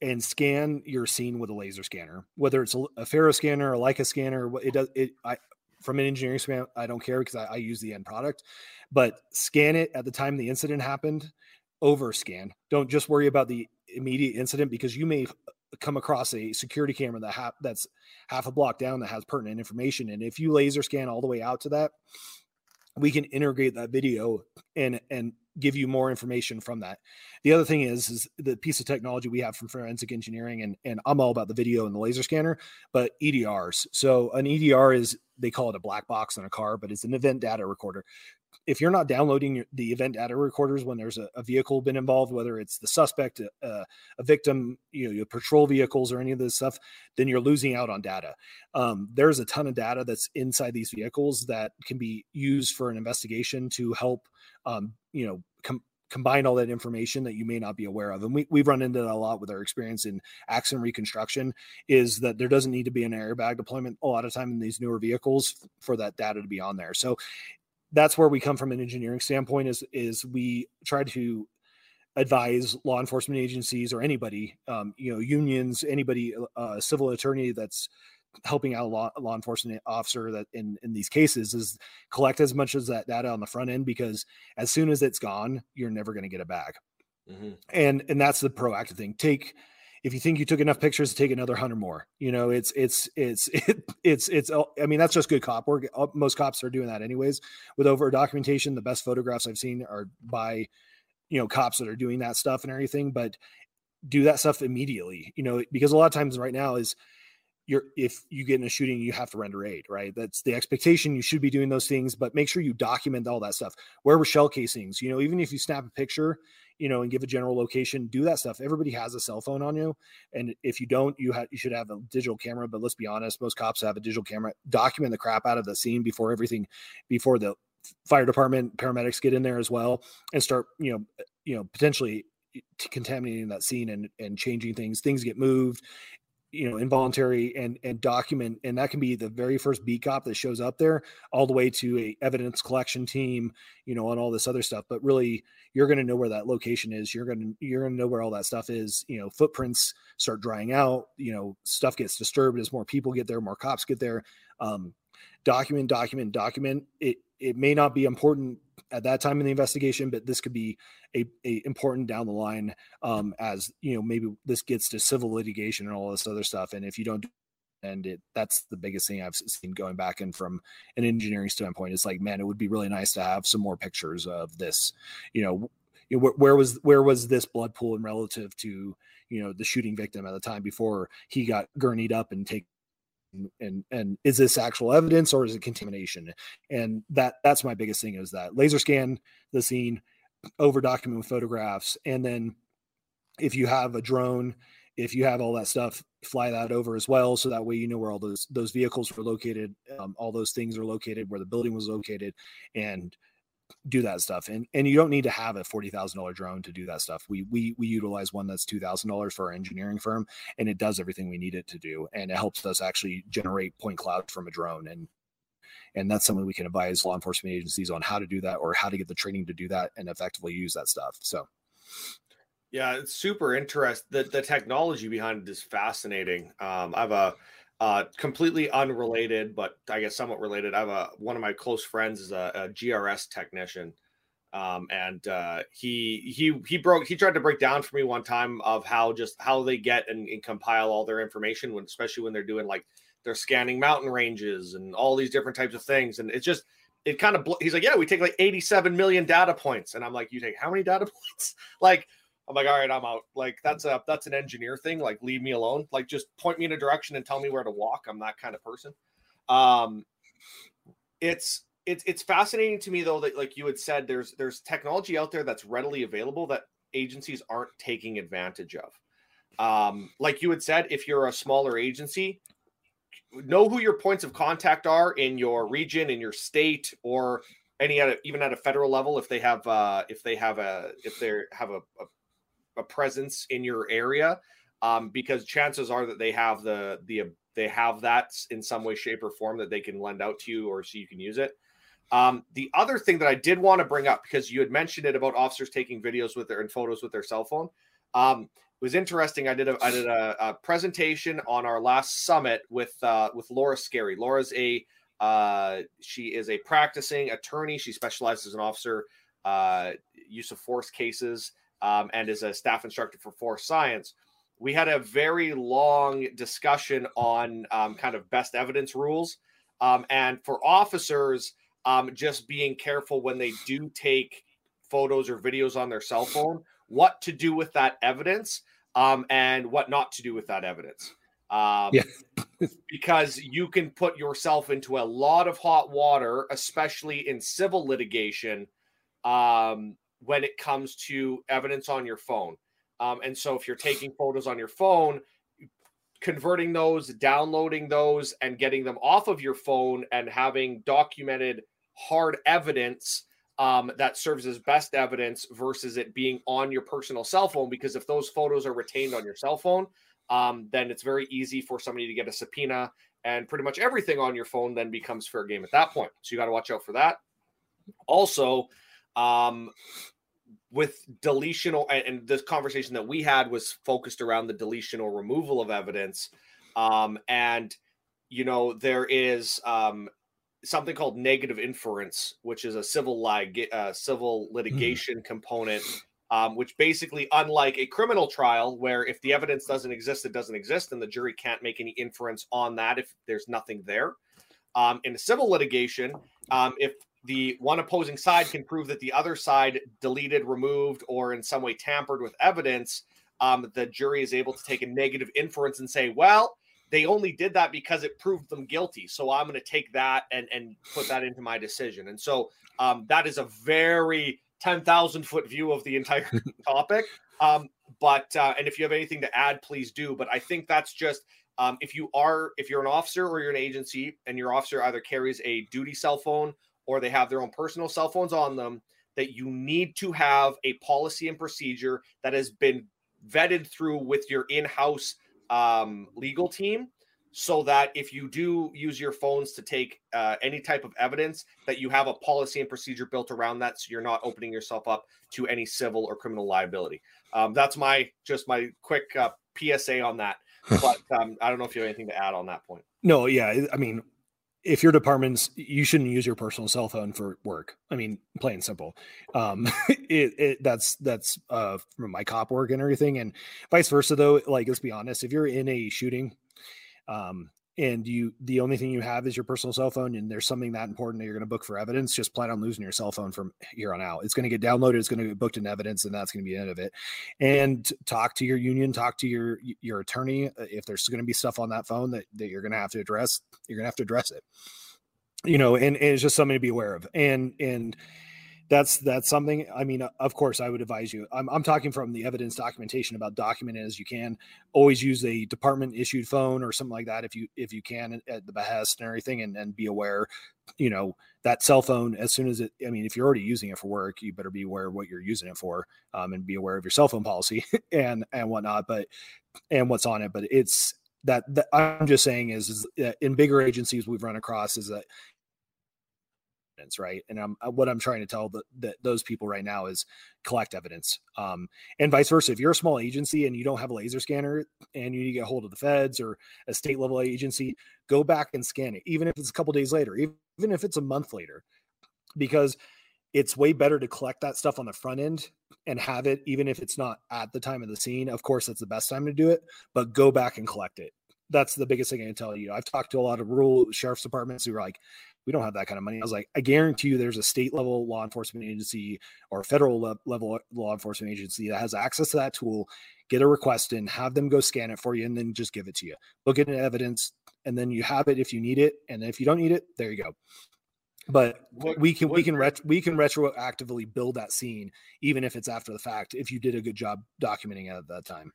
C: and scan your scene with a laser scanner, whether it's a, a Faro scanner, a Leica scanner. It does it. I from an engineering standpoint, I don't care because I, I use the end product, but scan it at the time the incident happened. Over scan. Don't just worry about the immediate incident because you may come across a security camera that ha- that's half a block down that has pertinent information and if you laser scan all the way out to that we can integrate that video and and give you more information from that. The other thing is is the piece of technology we have from forensic engineering and and I'm all about the video and the laser scanner, but EDRs. So an EDR is they call it a black box in a car, but it's an event data recorder if you're not downloading the event data recorders when there's a, a vehicle been involved, whether it's the suspect, uh, a victim, you know, your patrol vehicles or any of this stuff, then you're losing out on data. Um, there's a ton of data that's inside these vehicles that can be used for an investigation to help, um, you know, com- combine all that information that you may not be aware of. And we, we've run into that a lot with our experience in accident reconstruction is that there doesn't need to be an airbag deployment a lot of time in these newer vehicles for that data to be on there. So that's where we come from an engineering standpoint is is we try to advise law enforcement agencies or anybody um, you know unions anybody uh, civil attorney that's helping out a law, law enforcement officer that in in these cases is collect as much as that data on the front end because as soon as it's gone you're never going to get it back mm-hmm. and and that's the proactive thing take if you think you took enough pictures, take another hundred more. You know, it's it's it's it, it's it's. I mean, that's just good cop work. Most cops are doing that anyways. With over documentation, the best photographs I've seen are by, you know, cops that are doing that stuff and everything. But do that stuff immediately. You know, because a lot of times right now is you're if you get in a shooting you have to render aid right that's the expectation you should be doing those things but make sure you document all that stuff where were shell casings you know even if you snap a picture you know, and give a general location, do that stuff. Everybody has a cell phone on you. And if you don't, you have you should have a digital camera. But let's be honest, most cops have a digital camera. Document the crap out of the scene before everything, before the fire department, paramedics get in there as well and start, you know, you know, potentially contaminating that scene and and changing things. Things get moved you know involuntary and and document and that can be the very first beat cop that shows up there all the way to a evidence collection team you know and all this other stuff. But really you're going to know where that location is. You're going to you're going to know where all that stuff is. You know footprints start drying out. You know stuff gets disturbed as more people get there more cops get there. Um, document document document it it may not be important at that time in the investigation, but this could be a, a important down the line um, as you know maybe this gets to civil litigation and all this other stuff. And if you don't and it that's the biggest thing I've seen going back and from an engineering standpoint. It's like, man, it would be really nice to have some more pictures of this. You know, where, where was where was this blood pool in relative to you know the shooting victim at the time before he got gurneyed up and take and and is this actual evidence or is it contamination? And that that's my biggest thing is that laser scan the scene over document with photographs and then if you have a drone if you have all that stuff fly that over as well so that way you know where all those those vehicles were located um, all those things are located where the building was located and do that stuff and and you don't need to have a $40,000 drone to do that stuff. We we we utilize one that's $2,000 for our engineering firm and it does everything we need it to do and it helps us actually generate point cloud from a drone and and that's something we can advise law enforcement agencies on how to do that or how to get the training to do that and effectively use that stuff. So
A: yeah, it's super interesting. The the technology behind it is fascinating. Um, I have a uh, completely unrelated, but I guess somewhat related. I have a one of my close friends is a, a GRS technician, um, and uh, he he he broke he tried to break down for me one time of how just how they get and, and compile all their information when especially when they're doing like they're scanning mountain ranges and all these different types of things, and it's just it kind of he's like yeah we take like 87 million data points and i'm like you take how many data points like I'm like, all right, I'm out. Like that's a that's an engineer thing. Like leave me alone. Like just point me in a direction and tell me where to walk. I'm that kind of person. Um, it's it's it's fascinating to me though that like you had said, there's there's technology out there that's readily available that agencies aren't taking advantage of. Um, like you had said, if you're a smaller agency, know who your points of contact are in your region, in your state, or any at a, even at a federal level if they have uh, if they have a if they have a, a a presence in your area um, because chances are that they have the the they have that in some way shape or form that they can lend out to you or so you can use it. Um, the other thing that i did want to bring up because you had mentioned it about officers taking videos with their and photos with their cell phone um, was interesting. I did a i did a, a presentation on our last summit with uh, with Laura Scarry laura's a Uh, she is a practicing attorney. She specializes in officer uh, use of force cases um, and is a staff instructor for force science. We had a very long discussion on um, kind of best evidence rules. Um, and for officers, um, just being careful when they do take photos or videos on their cell phone, what to do with that evidence um, and what not to do with that evidence. Um, yeah. because you can put yourself into a lot of hot water, especially in civil litigation, um, when it comes to evidence on your phone. Um, and so, if you're taking photos on your phone, converting those, downloading those, and getting them off of your phone and having documented hard evidence um, that serves as best evidence versus it being on your personal cell phone. Because if those photos are retained on your cell phone, um, then it's very easy for somebody to get a subpoena, and pretty much everything on your phone then becomes fair game at that point. So you got to watch out for that. Also, um, with deletion or, and this conversation that we had was focused around the deletion or removal of evidence. Um, and you know, there is um, something called negative inference, which is a civil lig- uh, civil hmm. litigation mm. component, um, which basically, unlike a criminal trial, where if the evidence doesn't exist, it doesn't exist, and the jury can't make any inference on that if there's nothing there. Um, in a civil litigation, um, if the one opposing side can prove that the other side deleted, removed, or in some way tampered with evidence, um, the jury is able to take a negative inference and say, well, they only did that because it proved them guilty. So I'm going to take that and and put that into my decision. And so um, that is a very ten thousand foot view of the entire topic. Um, but uh, and if you have anything to add, please do. But I think that's just um, if you are if you're an officer or you're an agency and your officer either carries a duty cell phone or they have their own personal cell phones on them, that you need to have a policy and procedure that has been vetted through with your in-house um, legal team so that if you do use your phones to take uh, any type of evidence that you have a policy and procedure built around that so you're not opening yourself up to any civil or criminal liability. Um, that's my just my quick uh, psa on that but um, i don't know if you have anything to add on that point.
C: No yeah i mean if your department's you shouldn't use your personal cell phone for work. I mean plain simple. Um it, it that's that's uh from my cop work and everything and vice versa though like let's be honest if you're in a shooting um and you the only thing you have is your personal cell phone and there's something that important that you're going to book for evidence just plan on losing your cell phone from here on out. It's going to get downloaded it's going to get booked in evidence and that's going to be the end of it. And talk to your union talk to your your attorney uh, if there's going to be stuff on that phone that, that you're going to have to address you're going to have to address it. You know and, and it's just something to be aware of. And and that's that's something i mean of course i would advise you i'm, I'm talking from the evidence documentation about documenting as you can. Always use a department issued phone or something like that if you if you can at the behest and everything and, and be aware you know that cell phone as soon as it i mean if you're already using it for work you better be aware of what you're using it for um, and be aware of your cell phone policy and and whatnot but and what's on it but it's that, that i'm just saying is, is in bigger agencies we've run across is that evidence, right? And I'm uh, what I'm trying to tell the, the, those people right now is collect evidence, um, and vice versa. If you're a small agency and you don't have a laser scanner and you need to get hold of the feds or a state level agency, go back and scan it, even if it's a couple days later, even if it's a month later, because it's way better to collect that stuff on the front end and have it, even if it's not at the time of the scene. Of course, that's the best time to do it, but go back and collect it. That's the biggest thing I can tell you. I've talked to a lot of rural sheriff's departments who are like, we don't have that kind of money. I was like, I guarantee you there's a state level law enforcement agency or federal le- level law enforcement agency that has access to that tool. Get a request in, have them go scan it for you, and then just give it to you. Look at evidence, and then you have it if you need it. And if you don't need it, there you go. But what, we can what, we can ret- we can retroactively build that scene even if it's after the fact if you did a good job documenting it at that time.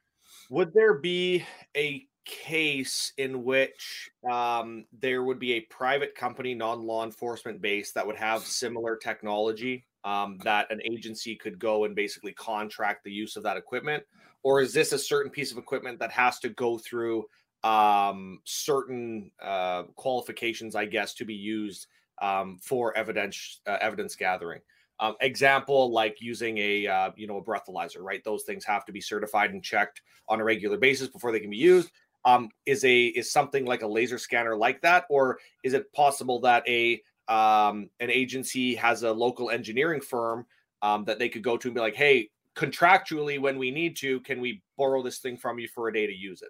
A: Would there be a case in which um, there would be a private company, non law enforcement based, that would have similar technology um, that an agency could go and basically contract the use of that equipment? Or is this a certain piece of equipment that has to go through um, certain uh, qualifications, I guess, to be used um, for evidence uh, evidence gathering? Um, example like using a uh, you know a breathalyzer, right? Those things have to be certified and checked on a regular basis before they can be used. Um, is a is something like a laser scanner like that, or is it possible that a um, an agency has a local engineering firm um, that they could go to and be like, hey, contractually, when we need to, can we borrow this thing from you for a day to use it?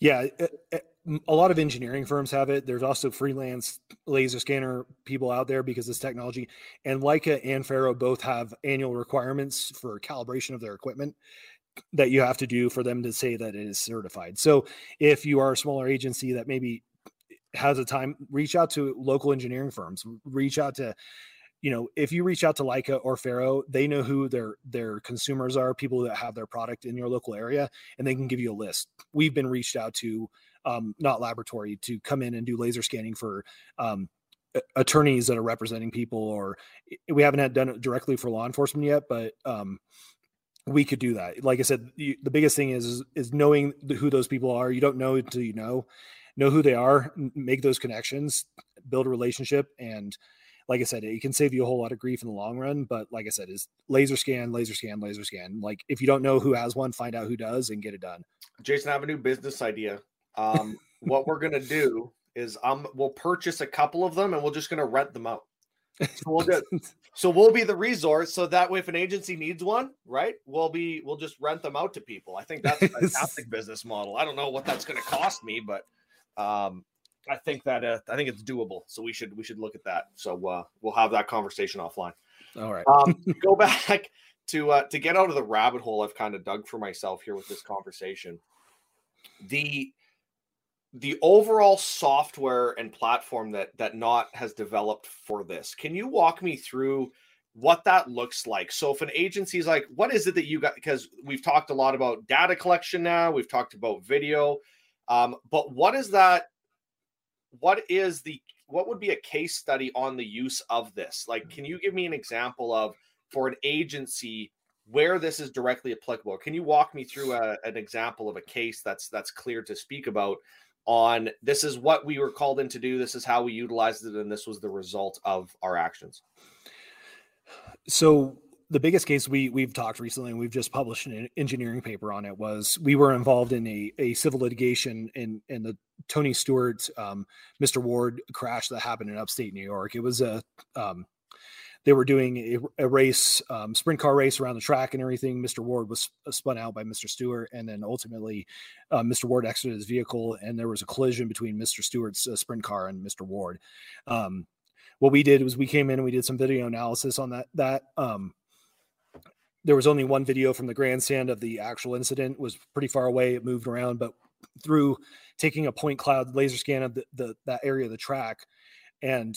C: Yeah, eh, eh, a lot of engineering firms have it. There's also freelance laser scanner people out there because this technology and Leica and Faro both have annual requirements for calibration of their equipment that you have to do for them to say that it is certified. So if you are a smaller agency that maybe has a time, reach out to local engineering firms, reach out to you know, if you reach out to Leica or Faro, they know who their their consumers are, people that have their product in your local area, and they can give you a list. We've been reached out to, um, Knott Laboratory, to come in and do laser scanning for um, attorneys that are representing people, or we haven't had done it directly for law enforcement yet, but um, we could do that. Like I said, you, the biggest thing is is knowing who those people are. You don't know until you know. Know who they are, make those connections, build a relationship, and like I said, it can save you a whole lot of grief in the long run. But like I said, is laser scan, laser scan, laser scan. Like if you don't know who has one, find out who does and get it done.
A: Jason, I have a new business idea. Um, what we're gonna do is um we'll purchase a couple of them and we're just gonna rent them out. So we'll get, so we'll be the resource. So that way, if an agency needs one, right, we'll be we'll just rent them out to people. I think that's a fantastic business model. I don't know what that's going to cost me, but um, I think that uh, I think it's doable. So we should we should look at that. So uh, we'll have that conversation offline.
C: All right.
A: Um, go back to uh, to get out of the rabbit hole I've kind of dug for myself here with this conversation. The the overall software and platform that that Knott has developed for this. Can you walk me through what that looks like? So if an agency is like, what is it that you got? Because we've talked a lot about data collection now, we've talked about video, um, but what is that? What is the what would be a case study on the use of this? Like, can you give me an example of for an agency where this is directly applicable? Can you walk me through a, an example of a case that's that's clear to speak about on this is what we were called in to do, this is how we utilized it, and this was the result of our actions?
C: So the biggest case we we've talked recently and we've just published an engineering paper on it was we were involved in a, a civil litigation in in the Tony Stewart um, Mr. Ward crash that happened in upstate New York. It was a um, they were doing a, a race, um, sprint car race around the track and everything. Mr. Ward was spun out by Mr. Stewart, and then ultimately, uh, Mr. Ward exited his vehicle, and there was a collision between Mr. Stewart's uh, sprint car and Mr. Ward. Um, what we did was we came in and we did some video analysis on that. That um, there was only one video from the grandstand of the actual incident. It was pretty far away. It moved around, but through taking a point cloud laser scan of the, the that area of the track and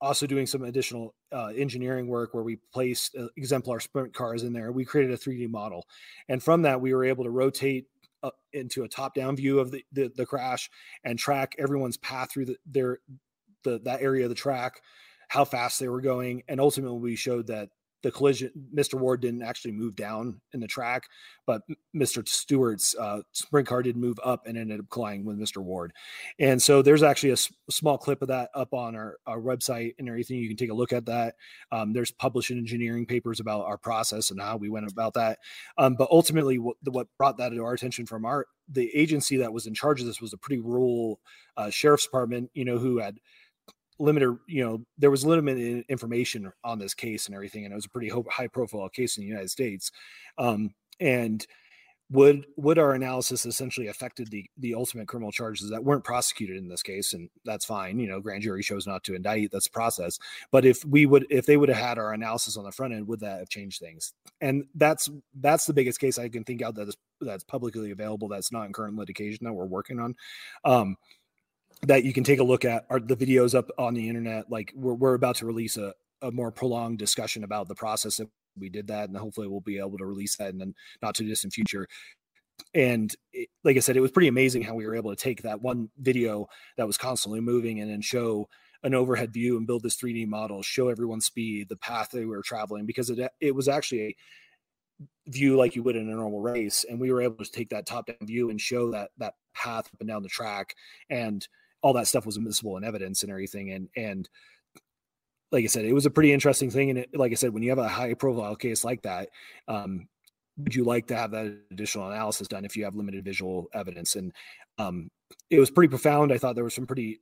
C: also doing some additional uh, engineering work where we placed uh, exemplar sprint cars in there. We created a 3D model, and from that we were able to rotate uh, into a top-down view of the, the, the crash and track everyone's path through the, their the that area of the track, how fast they were going, and ultimately we showed that the collision, Mr. Ward didn't actually move down in the track, but Mr. Stewart's uh, sprint car did move up and ended up colliding with Mr. Ward. And so there's actually a, s- small clip of that up on our, our website and everything. You can take a look at that. Um, there's published engineering papers about our process and how we went about that. Um, but ultimately, what, what brought that to our attention from our the agency that was in charge of this was a pretty rural uh, sheriff's department, you know, who had limited you know there was limited information on this case and everything and it was a pretty high profile case in the united states. Um, and would would our analysis essentially affected the the ultimate criminal charges that weren't prosecuted in this case? And that's fine you know grand jury chose not to indict that's process. But if we would if they would have had our analysis on the front end would that have changed things? And that's that's the biggest case i can think out that is that's publicly available that's not in current litigation that we're working on. Um that you can take a look at are the videos up on the internet like we're, we're about to release a, a more prolonged discussion about the process that we did that and hopefully we'll be able to release that in the not too distant future. And it, like i said it was pretty amazing how we were able to take that one video that was constantly moving and then show an overhead view and build this 3d model show everyone speed the path they were traveling because it, it was actually a view like you would in a normal race and we were able to take that top down view and show that that path up and down the track. And all that stuff was admissible in evidence and everything. And and like I said, it was a pretty interesting thing. And it, like I said, when you have a high profile case like that, um, would you like to have that additional analysis done if you have limited visual evidence? And um, it was pretty profound. I thought there were some pretty,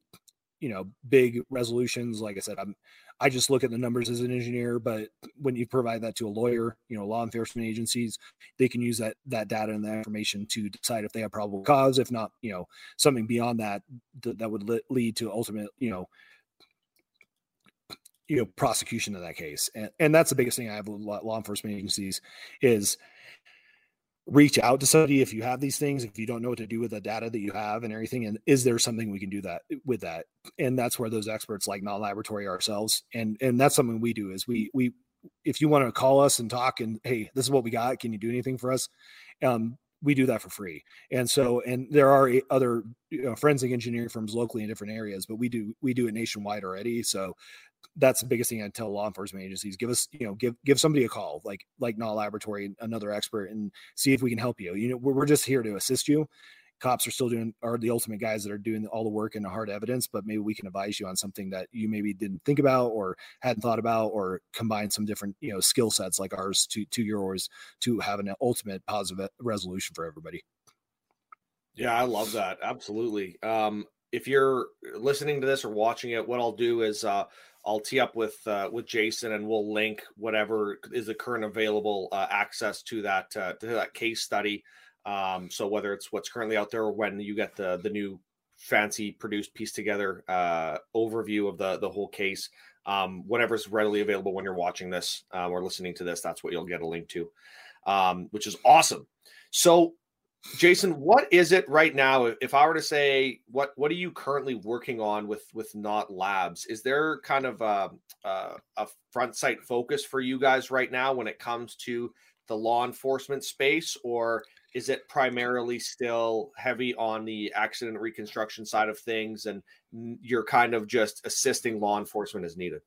C: you know, big resolutions. Like I said, I'm I just look at the numbers as an engineer, but when you provide that to a lawyer, you know, law enforcement agencies, they can use that that data and that information to decide if they have probable cause. If not, you know, something beyond that th- that would lead to ultimate, you know, you know, prosecution of that case. And and that's the biggest thing I have with law enforcement agencies is reach out to somebody if you have these things if you don't know what to do with the data that you have and everything and is there something we can do that with that? And that's where those experts like Knott Laboratory ourselves and and that's something we do is we we if you want to call us and talk and hey this is what we got can you do anything for us? Um we do that for free. And so and there are other you know, forensic engineering firms locally in different areas but we do we do it nationwide already. So that's the biggest thing I tell law enforcement agencies. Give us, you know, give give somebody a call, like like Knott Laboratory, another expert, and see if we can help you. You know, we're, we're just here to assist you. Cops are still doing are the ultimate guys that are doing all the work and the hard evidence, but maybe we can advise you on something that you maybe didn't think about or hadn't thought about, or combine some different you know skill sets like ours to to yours to have an ultimate positive resolution for everybody.
A: Yeah, I love that. Absolutely. Um, if you're listening to this or watching it, what I'll do is uh, I'll tee up with uh, with Jason, and we'll link whatever is the current available uh, access to that uh, to that case study. Um, so whether it's what's currently out there or when you get the the new fancy produced piece together uh, overview of the the whole case, um, whatever's readily available when you're watching this uh, or listening to this, that's what you'll get a link to, um, which is awesome. So Jason, what is it right now? If I were to say, what what are you currently working on with with Knott Labs? Is there kind of a, a, a front sight focus for you guys right now when it comes to the law enforcement space, or is it primarily still heavy on the accident reconstruction side of things, and you're kind of just assisting law enforcement as needed?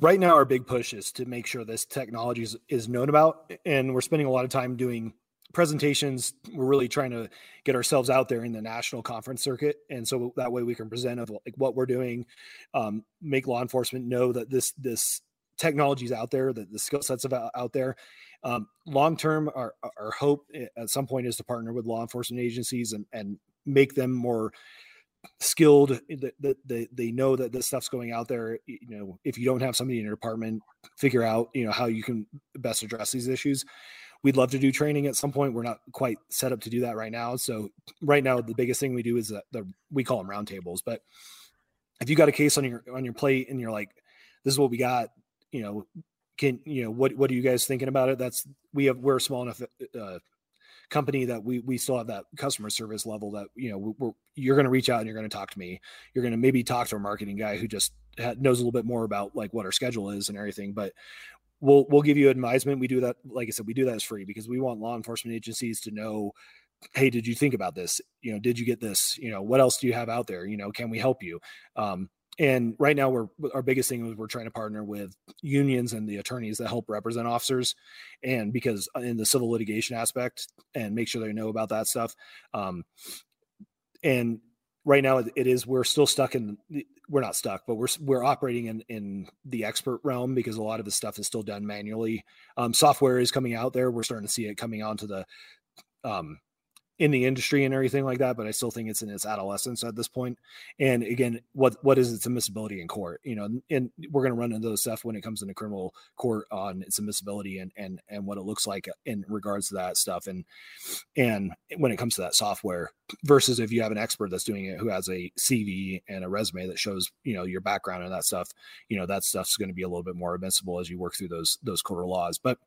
C: Right now, our big push is to make sure this technology is, is known about, and we're spending a lot of time doing presentations we're really trying to get ourselves out there in the national conference circuit. And so that way we can present of like what we're doing um, make law enforcement know that this this technology is out there that the skill sets are out there. Um, long term our, our hope at some point is to partner with law enforcement agencies and, and make them more skilled that, that they, they know that this stuff's going out there. You know if you don't have somebody in your department figure out you know how you can best address these issues we'd love to do training at some point. We're not quite set up to do that right now. So right now, the biggest thing we do is that the we call them roundtables. But if you got a case on your on your plate and you're like, this is what we got, you know, can you know what what are you guys thinking about it? That's we have we're a small enough uh, company that we we still have that customer service level that you know we're, you're going to reach out and you're going to talk to me. You're going to maybe talk to a marketing guy who just knows a little bit more about like what our schedule is and everything. But we'll we'll give you advisement. We do that, like I said, we do that as free because we want law enforcement agencies to know, hey, did you think about this? You know, did you get this? You know, what else do you have out there? You know, can we help you? Um, and right now, we're our biggest thing is we're trying to partner with unions and the attorneys that help represent officers, and because uh, in the civil litigation aspect, and make sure they know about that stuff. Um, and right now it is we're still stuck in we're not stuck but we're we're operating in in the expert realm because a lot of the stuff is still done manually. Um, software is coming out there. We're starting to see it coming onto the um, in the industry and everything like that, but I still think it's in its adolescence at this point. And again, what what is its admissibility in court? You know, and we're going to run into those stuff when it comes into criminal court on its admissibility and and and what it looks like in regards to that stuff. And and when it comes to that software, versus if you have an expert that's doing it who has a CV and a resume that shows you know your background and that stuff, you know that stuff's going to be a little bit more admissible as you work through those those core laws. But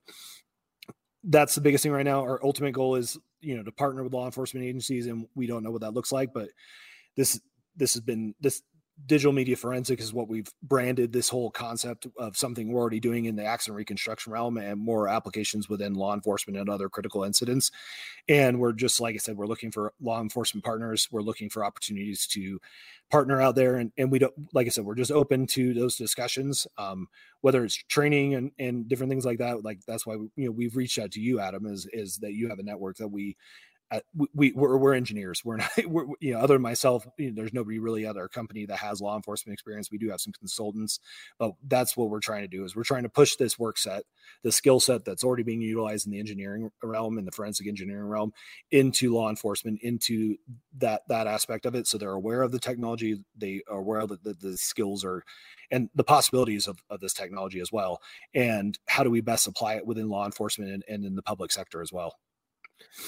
C: that's the biggest thing right now. Our ultimate goal is, you know, to partner with law enforcement agencies, and we don't know what that looks like, but this this has been this digital media forensic is what we've branded this whole concept of something we're already doing in the accident reconstruction realm and more applications within law enforcement and other critical incidents. And we're just, like I said, we're looking for law enforcement partners. We're looking for opportunities to partner out there. And, and we don't, like I said, we're just open to those discussions, um, whether it's training and, and different things like that. Like that's why, we, you know, we've reached out to you, Adam, is, is that you have a network that we we we're, we're, engineers. We're not, we're, you know, other than myself, you know, there's nobody really at our company that has law enforcement experience. We do have some consultants, but that's what we're trying to do is we're trying to push this work set, the skill set that's already being utilized in the engineering realm, and the forensic engineering realm, into law enforcement, into that that aspect of it. So they're aware of the technology, they are aware of the, the, the skills are, and the possibilities of, of this technology as well. And how do we best apply it within law enforcement and, and in the public sector as well?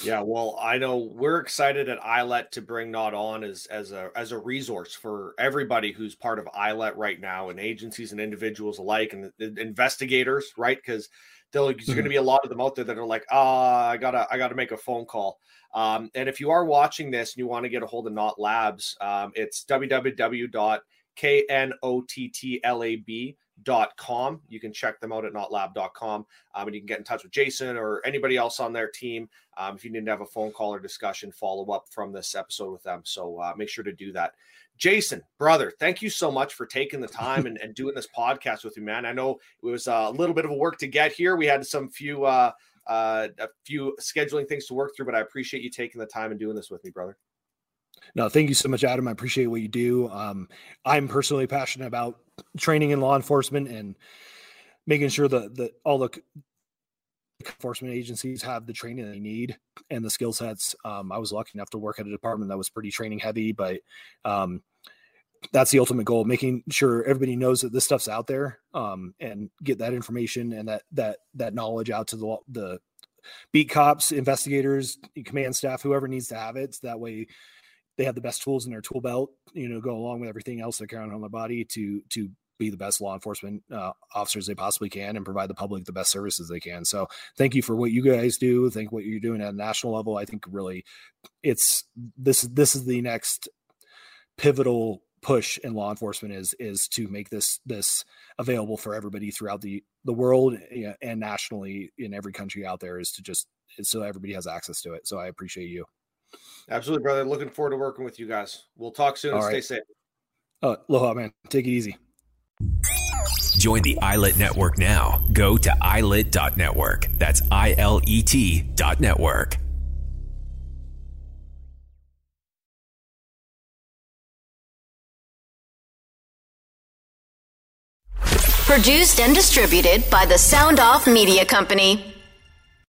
A: Yeah, well, I know we're excited at ILET to bring Knott on as as a as a resource for everybody who's part of ILET right now, and agencies and individuals alike, and investigators, right? Because there's mm-hmm. going to be a lot of them out there that are like, ah, I gotta I gotta make a phone call. Um, and if you are watching this and you want to get a hold of Knott Labs, um, it's www.knottlab com. You can check them out at knottlab.com. Um, and you can get in touch with Jason or anybody else on their team. Um, if you need to have a phone call or discussion, follow up from this episode with them. So uh, make sure to do that. Jason, brother, thank you so much for taking the time and, and doing this podcast with me, man. I know it was a little bit of a work to get here. We had some few uh, uh, a few scheduling things to work through, but I appreciate you taking the time and doing this with me, brother.
C: No, thank you so much, Adam. I appreciate what you do. Um, I'm personally passionate about training in law enforcement and making sure that, that all the enforcement agencies have the training they need and the skill sets. Um, I was lucky enough to work at a department that was pretty training heavy, but um, that's the ultimate goal: making sure everybody knows that this stuff's out there um, and get that information and that that that knowledge out to the the beat cops, investigators, command staff, whoever needs to have it. So that way they have the best tools in their tool belt, you know, go along with everything else they're carrying on their body to to be the best law enforcement uh, officers they possibly can and provide the public the best services they can. So thank you for what you guys do. Thank what you're doing at a national level. I think really it's this this is the next pivotal push in law enforcement is is to make this this available for everybody throughout the the world and nationally in every country out there is to just so everybody has access to it. So I appreciate you.
A: Absolutely, brother. Looking forward to working with you guys. We'll talk soon. All and right. Stay safe.
C: Uh, aloha, man. Take it easy.
D: Join the ILET network now. Go to ilet.network. That's I L E T dot network.
B: Produced and distributed by the Sound Off Media Company.